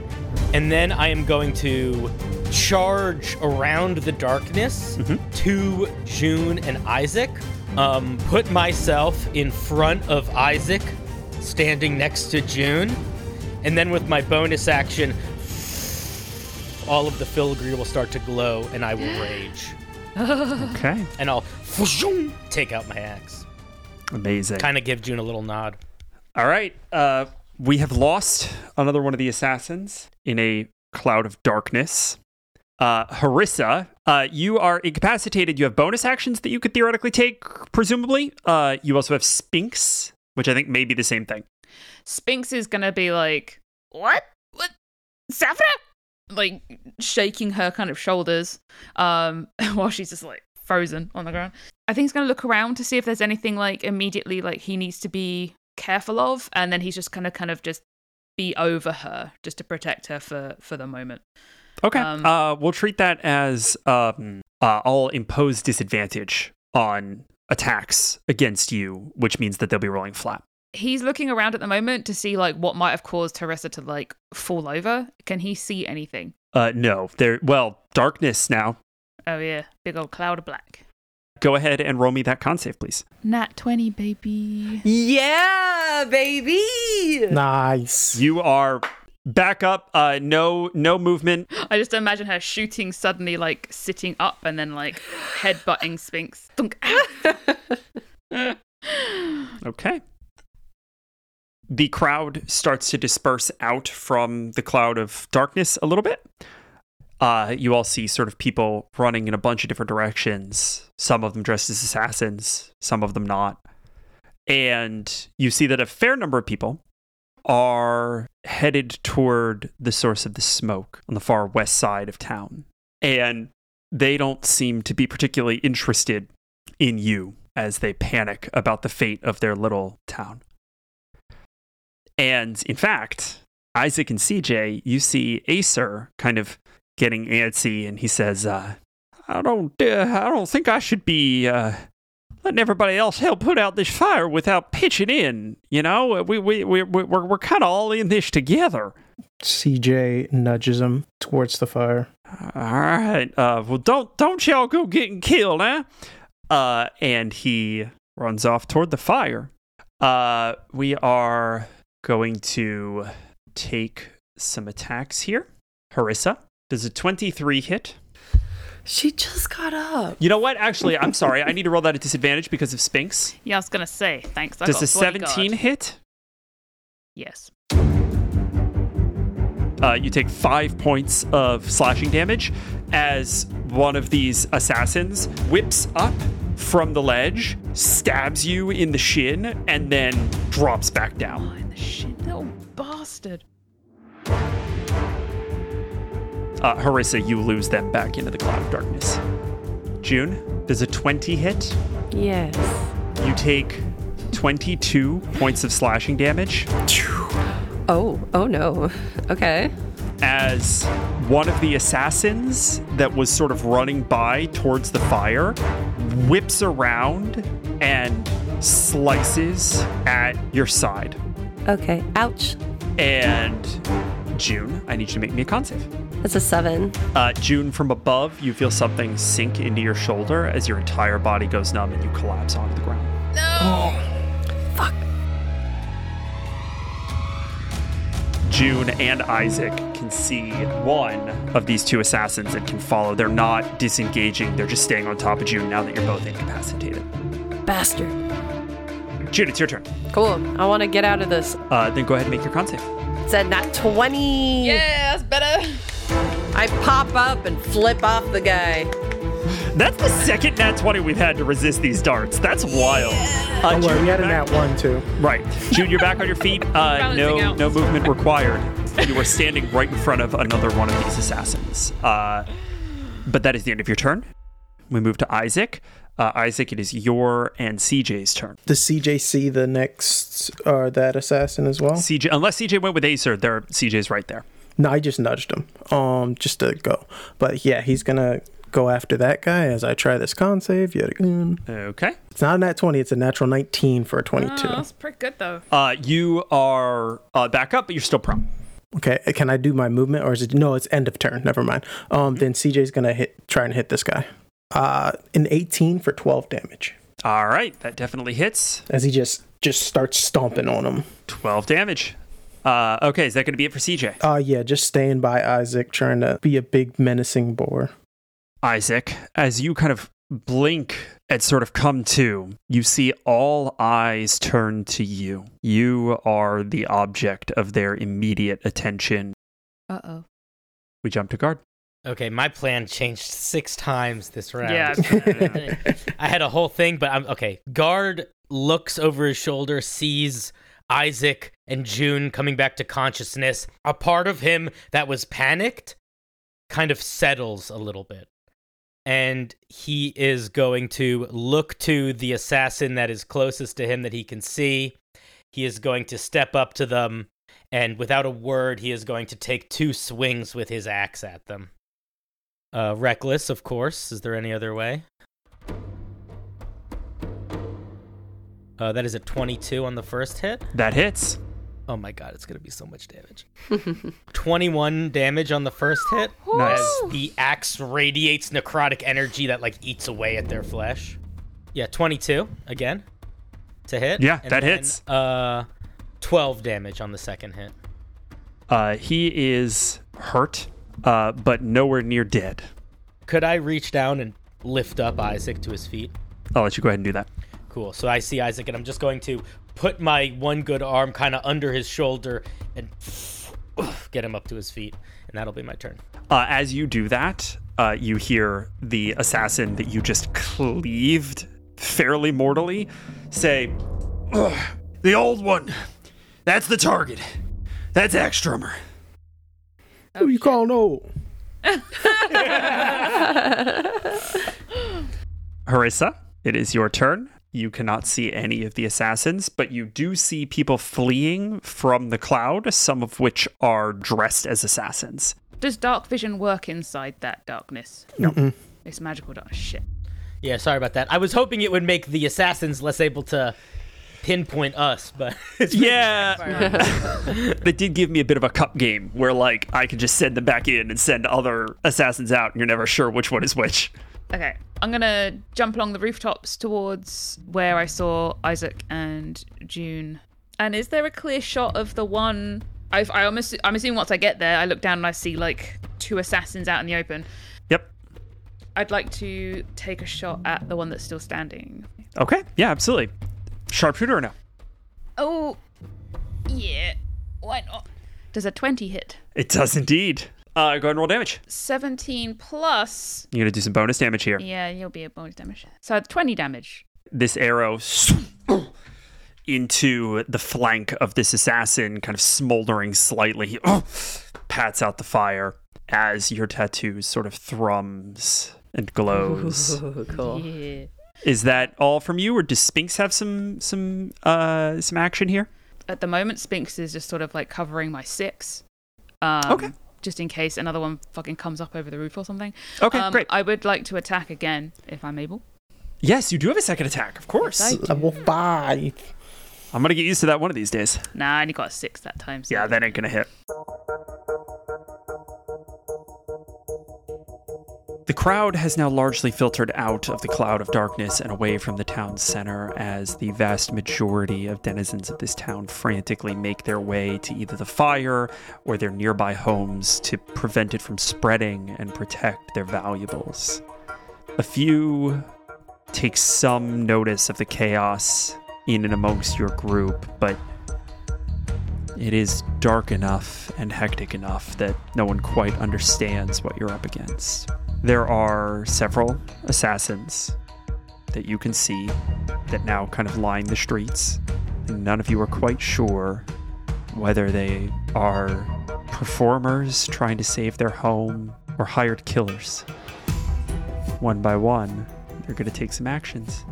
and then I am going to charge around the darkness to June and Isaac. Um, put myself in front of Isaac, standing next to June, and then with my bonus action, all of the filigree will start to glow, and I will rage, [GASPS] Okay. and I'll take out my axe. Amazing. Kind of give June a little nod. All right. Uh, we have lost another one of the assassins in a cloud of darkness. Uh, Harissa, uh, you are incapacitated. You have bonus actions that you could theoretically take, presumably. Uh, you also have Spinks, which I think may be the same thing. Spinks is gonna be like, what? What? Saphira? Like shaking her kind of shoulders, um, [LAUGHS] while she's just like frozen on the ground. I think he's gonna look around to see if there's anything like immediately like he needs to be careful of, and then he's just gonna kind of just be over her just to protect her for for the moment. Okay. Um, uh, we'll treat that as um, uh, I'll impose disadvantage on attacks against you, which means that they'll be rolling flat. He's looking around at the moment to see like what might have caused Teresa to like fall over. Can he see anything? Uh, no, there. Well, darkness now. Oh yeah, big old cloud of black. go ahead and roll me that con save, please. Nat 20, baby. Yeah, baby. Nice. You are back up. Uh, no, no movement. I just imagine her shooting suddenly, like sitting up and then like headbutting Spinks. [LAUGHS] Okay. The crowd starts to disperse out from the cloud of darkness a little bit. Uh, you all see sort of people running in a bunch of different directions, some of them dressed as assassins, some of them not. And you see that a fair number of people are headed toward the source of the smoke on the far west side of town. And they don't seem to be particularly interested in you as they panic about the fate of their little town. And in fact, Isaac and CJ, you see Acer kind of getting antsy, and he says, uh, "I don't, uh, I don't think I should be uh, letting everybody else help put out this fire without pitching in. You know, we we we we're we're kind of all in this together." CJ nudges him towards the fire. All right. Uh, well, don't don't y'all go getting killed, huh? Uh, and he runs off toward the fire. Uh, we are going to take some attacks here. Harissa, does a 23 hit? She just got up. You know what? Actually, I'm sorry. I need to roll that at disadvantage because of Spinks. Yeah, I was gonna say thanks. I Does got a a 17 17 hit? Yes. Uh, you take five points of slashing damage as one of these assassins whips up from the ledge, stabs you in the shin, and then drops back down. Oh, in the shit, little bastard. Uh, Harissa, you lose them back into the cloud of darkness. June, does a 20 hit? Yes. You take 22 points of slashing damage Oh, oh no. Okay. as one of the assassins that was sort of running by towards the fire whips around and slices at your side. Okay. Ouch. And June, I need you to make me a con save. That's a seven. Uh, June, from above, you feel something sink into your shoulder as your entire body goes numb and you collapse onto the ground. Fuck. June and Isaac can see one of these two assassins and can follow. They're not disengaging, they're just staying on top of June now that you're both incapacitated. Bastard. June, it's your turn. Cool. I want to get out of this. Uh, then go ahead and make your con save. Said not 20. Yeah, that's better. I pop up and flip off the guy. That's the second nat 20 we've had to resist these darts. That's wild. Uh, Don't we had a you're back- nat one too. Right. June, you're back on your feet. Uh, no, no movement required. You are [LAUGHS] standing right in front of another one of these assassins. Uh, but that is the end of your turn. We move to Isaac. Uh, Isaac, it is your and CJ's turn. Does CJ see the next uh, that assassin as well? CJ, unless CJ went with Acer, there CJ's right there. No, I just nudged him. Um, just to go. But yeah, he's gonna go after that guy as I try this con save yet again. Okay. It's not a nat twenty. It's a natural nineteen for a twenty-two. Oh, that's pretty good though. Uh, you are uh, back up, but you're still prone. Okay, can I do my movement or is it no? It's end of turn. Never mind. Um, then CJ's gonna hit, try and hit this guy. Uh, an eighteen for twelve damage All right, that definitely hits. as he just just starts stomping on him. 12 damage. Uh, okay, is that going to be it for CJ? Uh, yeah, just staying by Isaac, trying to be a big menacing boar. Isaac, as you kind of blink and sort of come to, you see all eyes turn to you. You are the object of their immediate attention. Uh oh. We jump to guard. Okay, my plan changed six times this round. Yeah. [LAUGHS] I had a whole thing, but I'm okay. Guard looks over his shoulder, sees Isaac and June coming back to consciousness. A part of him that was panicked kind of settles a little bit. And he is going to look to the assassin that is closest to him that he can see. He is going to step up to them, and without a word, he is going to take two swings with his axe at them. Uh, reckless, of course. Is there any other way? Uh, that is a 22 on the first hit. That hits. Oh my god, it's gonna be so much damage. [LAUGHS] 21 damage on the first hit. Nice. As the axe radiates necrotic energy that like eats away at their flesh. Yeah, 22 again to hit. Yeah, And that then, hits. Uh, 12 damage on the second hit. Uh, he is hurt, uh, but nowhere near dead. Could I reach down and lift up Isaac to his feet? I'll let you go ahead and do that. Cool. So I see Isaac, and I'm just going to put my one good arm kind of under his shoulder and [SIGHS] get him up to his feet, and that'll be my turn. Uh, as you do that, uh, you hear the assassin that you just cleaved fairly mortally say, the old one. That's the target. That's Axedrummer. Who you calling old? [LAUGHS] Harissa, it is your turn. You cannot see any of the assassins, but you do see people fleeing from the cloud, some of which are dressed as assassins. Does dark vision work inside that darkness? No. It's magical darkness. Shit. Yeah, sorry about that. I was hoping it would make the assassins less able to pinpoint us, but [LAUGHS] it's Yeah. [LAUGHS] they did give me a bit of a cup game where, like, I could just send them back in and send other assassins out, and you're never sure which one is which. Okay, I'm gonna jump along the rooftops towards where I saw Isaac and June. And is there a clear shot of the one? I, I almost, I'm assuming once I get there, I look down and I see like two assassins out in the open. Yep. I'd like to take a shot at the one that's still standing. Okay. Yeah, absolutely. Sharpshooter or no? Oh, yeah. Why not? Does a 20 hit? It does indeed. Uh, go ahead and roll damage. 17 plus. You're going to do some bonus damage here. Yeah, you'll be a bonus damage. So 20 damage. this arrow [SNIFFS] into the flank of this assassin, kind of smoldering slightly. He [SNIFFS] pats out the fire as your tattoo sort of thrums and glows. [LAUGHS] cool. Yeah. Is that all from you, or does Spinks have some some uh some action here? At the moment, Spinks is just sort of like covering my six. Um, Okay. Just in case another one fucking comes up over the roof or something. Okay, Um, great. I would like to attack again if I'm able. Yes, you do have a second attack, of course. Yes, I do. Level five. I'm gonna get used to that one of these days. Nah, I only got a six that time. So. Yeah, that ain't gonna hit. The crowd has now largely filtered out of the cloud of darkness and away from the town center as the vast majority of denizens of this town frantically make their way to either the fire or their nearby homes to prevent it from spreading and protect their valuables. A few take some notice of the chaos in and amongst your group, but it is dark enough and hectic enough that no one quite understands what you're up against. There are several assassins that you can see that now kind of line the streets, and none of you are quite sure whether they are performers trying to save their home or hired killers. One by one, they're going to take some actions.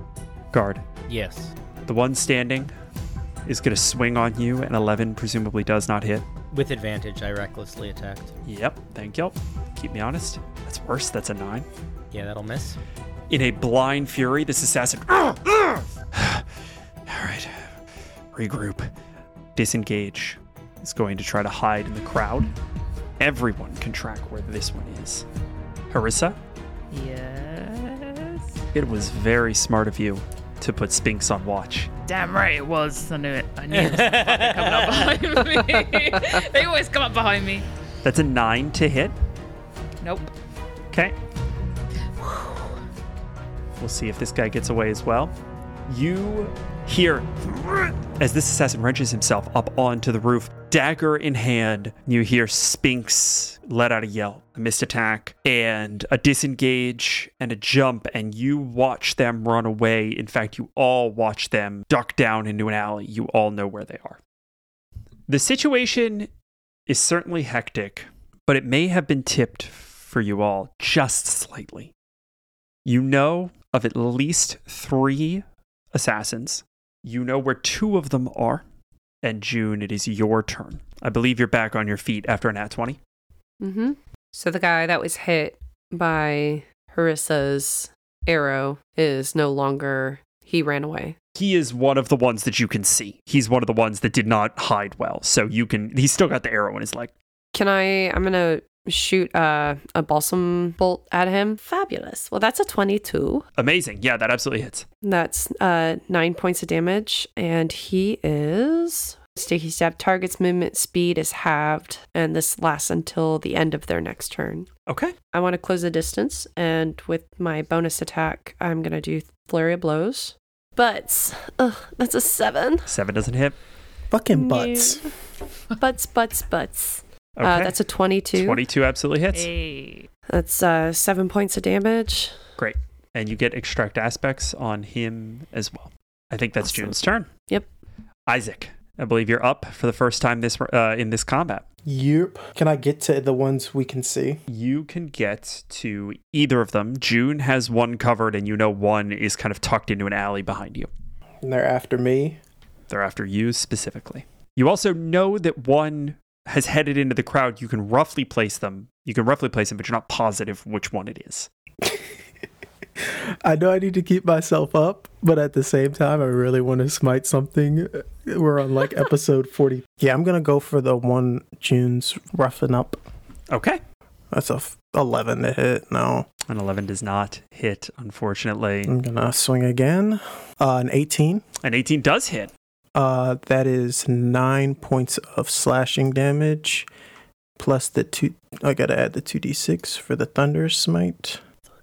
Guard, Yes. the one standing is going to swing on you, and 11 presumably does not hit. With advantage, I recklessly attacked. Yep, thank you. Keep me honest. That's worse. That's a 9. Yeah, that'll miss. In a blind fury, this assassin. [SIGHS] All right, regroup. Disengage. Is going to try to hide in the crowd. Everyone can track where this one is. Harissa, Yes. it was very smart of you to put Spinks on watch. Damn right it was. I knew it. I knew it was coming up behind me. [LAUGHS] they always come up behind me. That's a 9 to hit. Nope. Okay. We'll see if this guy gets away as well. You hear as this assassin wrenches himself up onto the roof, dagger in hand. You hear Spinks let out a yell, a missed attack, and a disengage and a jump, and you watch them run away. In fact, you all watch them duck down into an alley. You all know where they are. The situation is certainly hectic, but it may have been tipped for you all just slightly. You know of at least three assassins. You know where two of them are. And June, it is your turn. I believe you're back on your feet after an at 20. Mm-hmm. So the guy that was hit by Harissa's arrow is no longer. He ran away. He is one of the ones that you can see. He's one of the ones that did not hide well. So you can, he's still got the arrow in his leg. Can I? I'm gonna shoot uh, a balsam bolt at him. Fabulous. Well, that's a 22. Amazing. Yeah, that absolutely hits. That's uh, nine points of damage, and he is. Sticky stab target's movement speed is halved, and this lasts until the end of their next turn. Okay. I want to close the distance, and with my bonus attack, I'm going to do Flurry of Blows. Butts. Ugh, that's a seven. Seven doesn't hit. Fucking [LAUGHS] butts. Butts, butts, butts. Okay. Uh, that's a 22. 22 absolutely hits. Hey. That's uh, seven points of damage. Great. And you get extract aspects on him as well. I think that's Awesome. June's turn. Yep. Isaac, I believe you're up for the first time this uh, in this combat. Yep. Can I get to the ones we can see? You can get to either of them. June has one covered, and you know one is kind of tucked into an alley behind you. And they're after me. They're after you specifically. You also know that one has headed into the crowd. You can roughly place them. You can roughly place them, but you're not positive which one it is. [LAUGHS] I know I need to keep myself up, but at the same time, I really want to smite something. We're on like [LAUGHS] episode 40. Yeah, I'm going to go for the one June's roughing up. Okay. That's a f- 11 to hit. No. An 11 does not hit, unfortunately. I'm going to swing again. Uh, an 18. An 18 does hit. Uh, that is nine points of slashing damage, plus the two. I gotta add the two d six for the thunder smite.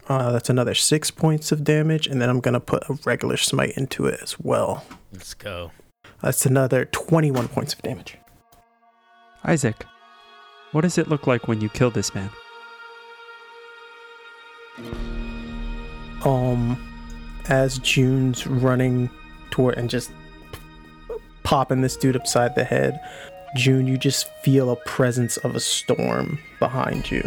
Uh, that's another six points of damage, and then I'm gonna put a regular smite into it as well. Let's go. That's another twenty-one points of damage. Isaac, what does it look like when you kill this man? Um, as June's running toward and just popping this dude upside the head, June, you just feel a presence of a storm behind you.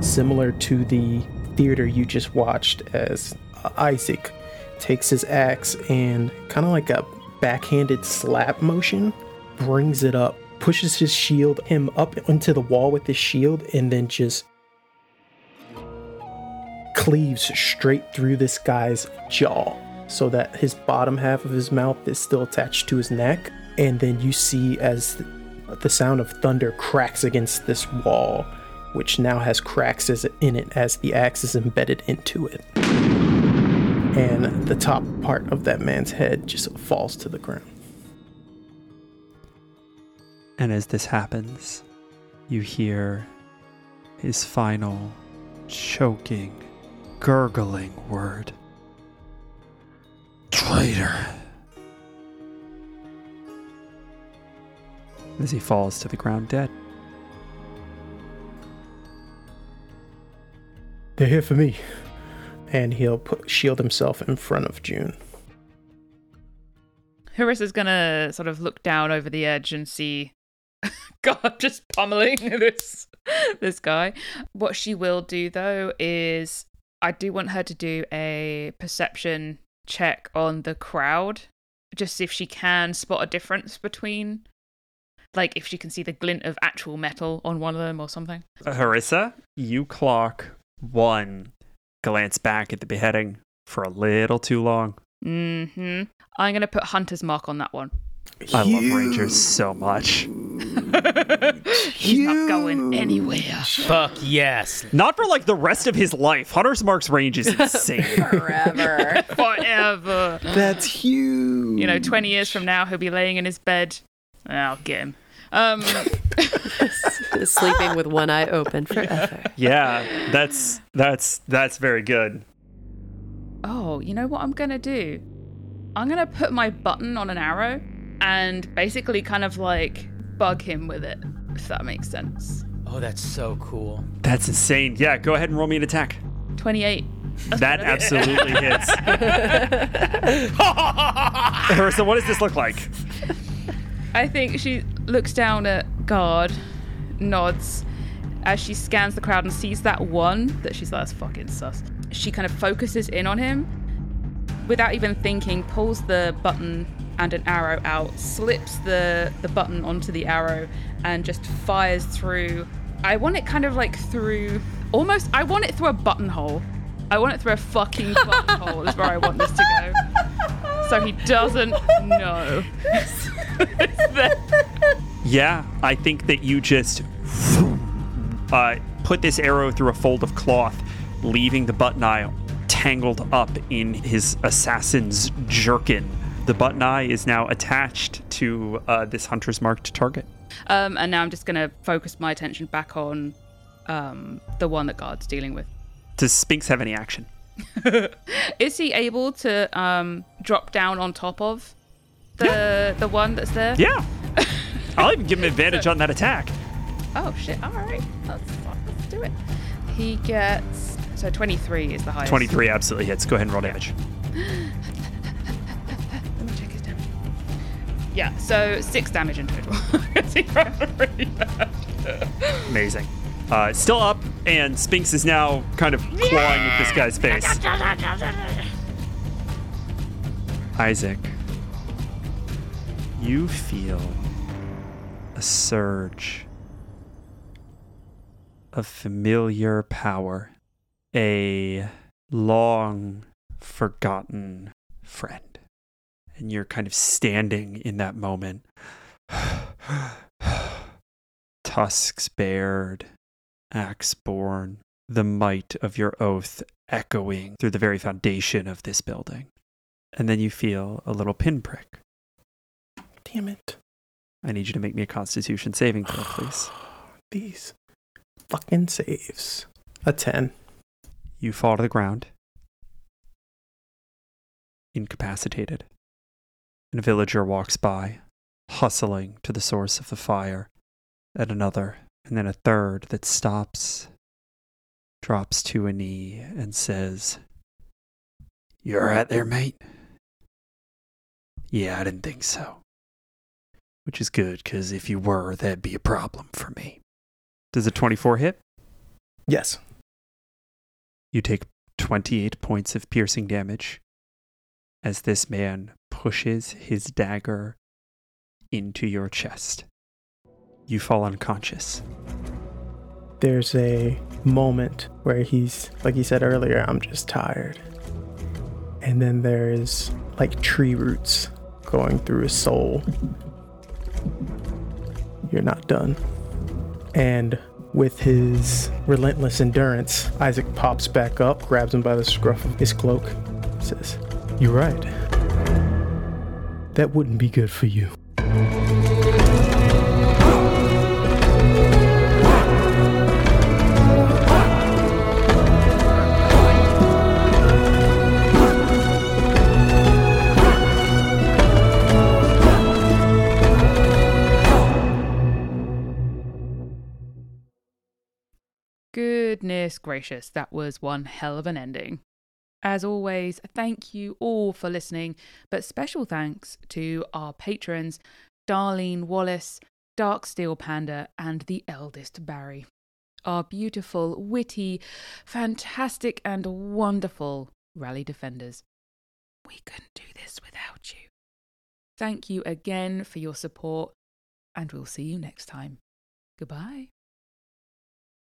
Similar to the theater you just watched as Isaac takes his axe and kind of like a backhanded slap motion, brings it up, pushes his shield him up into the wall with his shield, and then just cleaves straight through this guy's jaw so that his bottom half of his mouth is still attached to his neck. And then you see as the sound of thunder cracks against this wall, which now has cracks in it as the axe is embedded into it. And the top part of that man's head just falls to the ground. And as this happens, you hear his final choking, gurgling word Traitor. As he falls to the ground dead. They're here for me. And he'll put, shield himself in front of June. Harissa's gonna sort of look down over the edge and see [LAUGHS] God just pummeling [LAUGHS] this this guy. What she will do though is I do want her to do a perception check on the crowd. Just see if she can spot a difference between like if she can see the glint of actual metal on one of them or something. Harissa, you clock one glance back at the beheading for a little too long. Mm-hmm. I'm gonna put Hunter's mark on that one. I love Rangers so much. [LAUGHS] He's not going anywhere. Fuck yes. Not for like the rest of his life. Hunter's Mark's range is insane. [LAUGHS] Forever. [LAUGHS] Forever. That's huge. You know, 20 years from now, he'll be laying in his bed. I'll get him. Um, Sleeping with one eye open forever. yeah, that's that's that's very good. oh, you know what I'm going to do? I'm going to put my button on an arrow and basically kind of like bug him with it, if that makes sense. Oh, that's so cool. That's insane. Yeah, go ahead and roll me an attack. 28. That absolutely hits. [LAUGHS] [LAUGHS] Harissa, what does this look like? I think she looks down at guard, nods as she scans the crowd and sees that one that she's like, that's fucking sus. She kind of focuses in on him without even thinking, pulls the button and an arrow out, slips the, the button onto the arrow, and just fires through. I want it kind of like through almost, I want it through a buttonhole. I want it through a fucking [LAUGHS] buttonhole, is where I want this to go. So he doesn't know. [LAUGHS] Yeah, I think that you just uh, put this arrow through a fold of cloth, leaving the button eye tangled up in his assassin's jerkin. The button eye is now attached to uh, this hunter's marked target. Um, and now I'm just going to focus my attention back on um, the one that Guard's dealing with. Does Spinks have any action? [LAUGHS] Is he able to um, drop down on top of the the one that's there? Yeah. [LAUGHS] I'll even give him advantage on that attack. Oh shit! All right, let's, let's do it. He gets so 23 is the highest. 23 absolutely hits. Go ahead and roll damage. [GASPS] [GASPS] Yeah, so six damage in total. [LAUGHS] Amazing. Uh, still up, and Spinks is now kind of clawing at this guy's face. Isaac, you feel a surge of familiar power, a long forgotten friend. And you're kind of standing in that moment. [SIGHS] Tusks bared, axe borne, the might of your oath echoing through the very foundation of this building. And then you feel a little pinprick. Damn it. I need you to make me a constitution saving throw, [SIGHS] please. These fucking saves. A 10. You fall to the ground, incapacitated. And a villager walks by, hustling to the source of the fire, and another, and then a third that stops, drops to a knee, and says, You're right there, mate? Yeah, I didn't think so. Which is good, because if you were, that'd be a problem for me. Does a 24 hit? Yes. You take 28 points of piercing damage as this man pushes his dagger into your chest. You fall unconscious. There's a moment where he's, like he said earlier, I'm just tired. And then there's like tree roots going through his soul. You're not done. And with his relentless endurance, Isaac pops back up, grabs him by the scruff of his cloak, says, You're right. That wouldn't be good for you. Goodness gracious, that was one hell of an ending. As always, thank you all for listening, but special thanks to our patrons, Darlene Wallace, Dark Steel Panda, and the eldest Barry. Our beautiful, witty, fantastic, and wonderful rally defenders. We couldn't do this without you. Thank you again for your support, and we'll see you next time. Goodbye.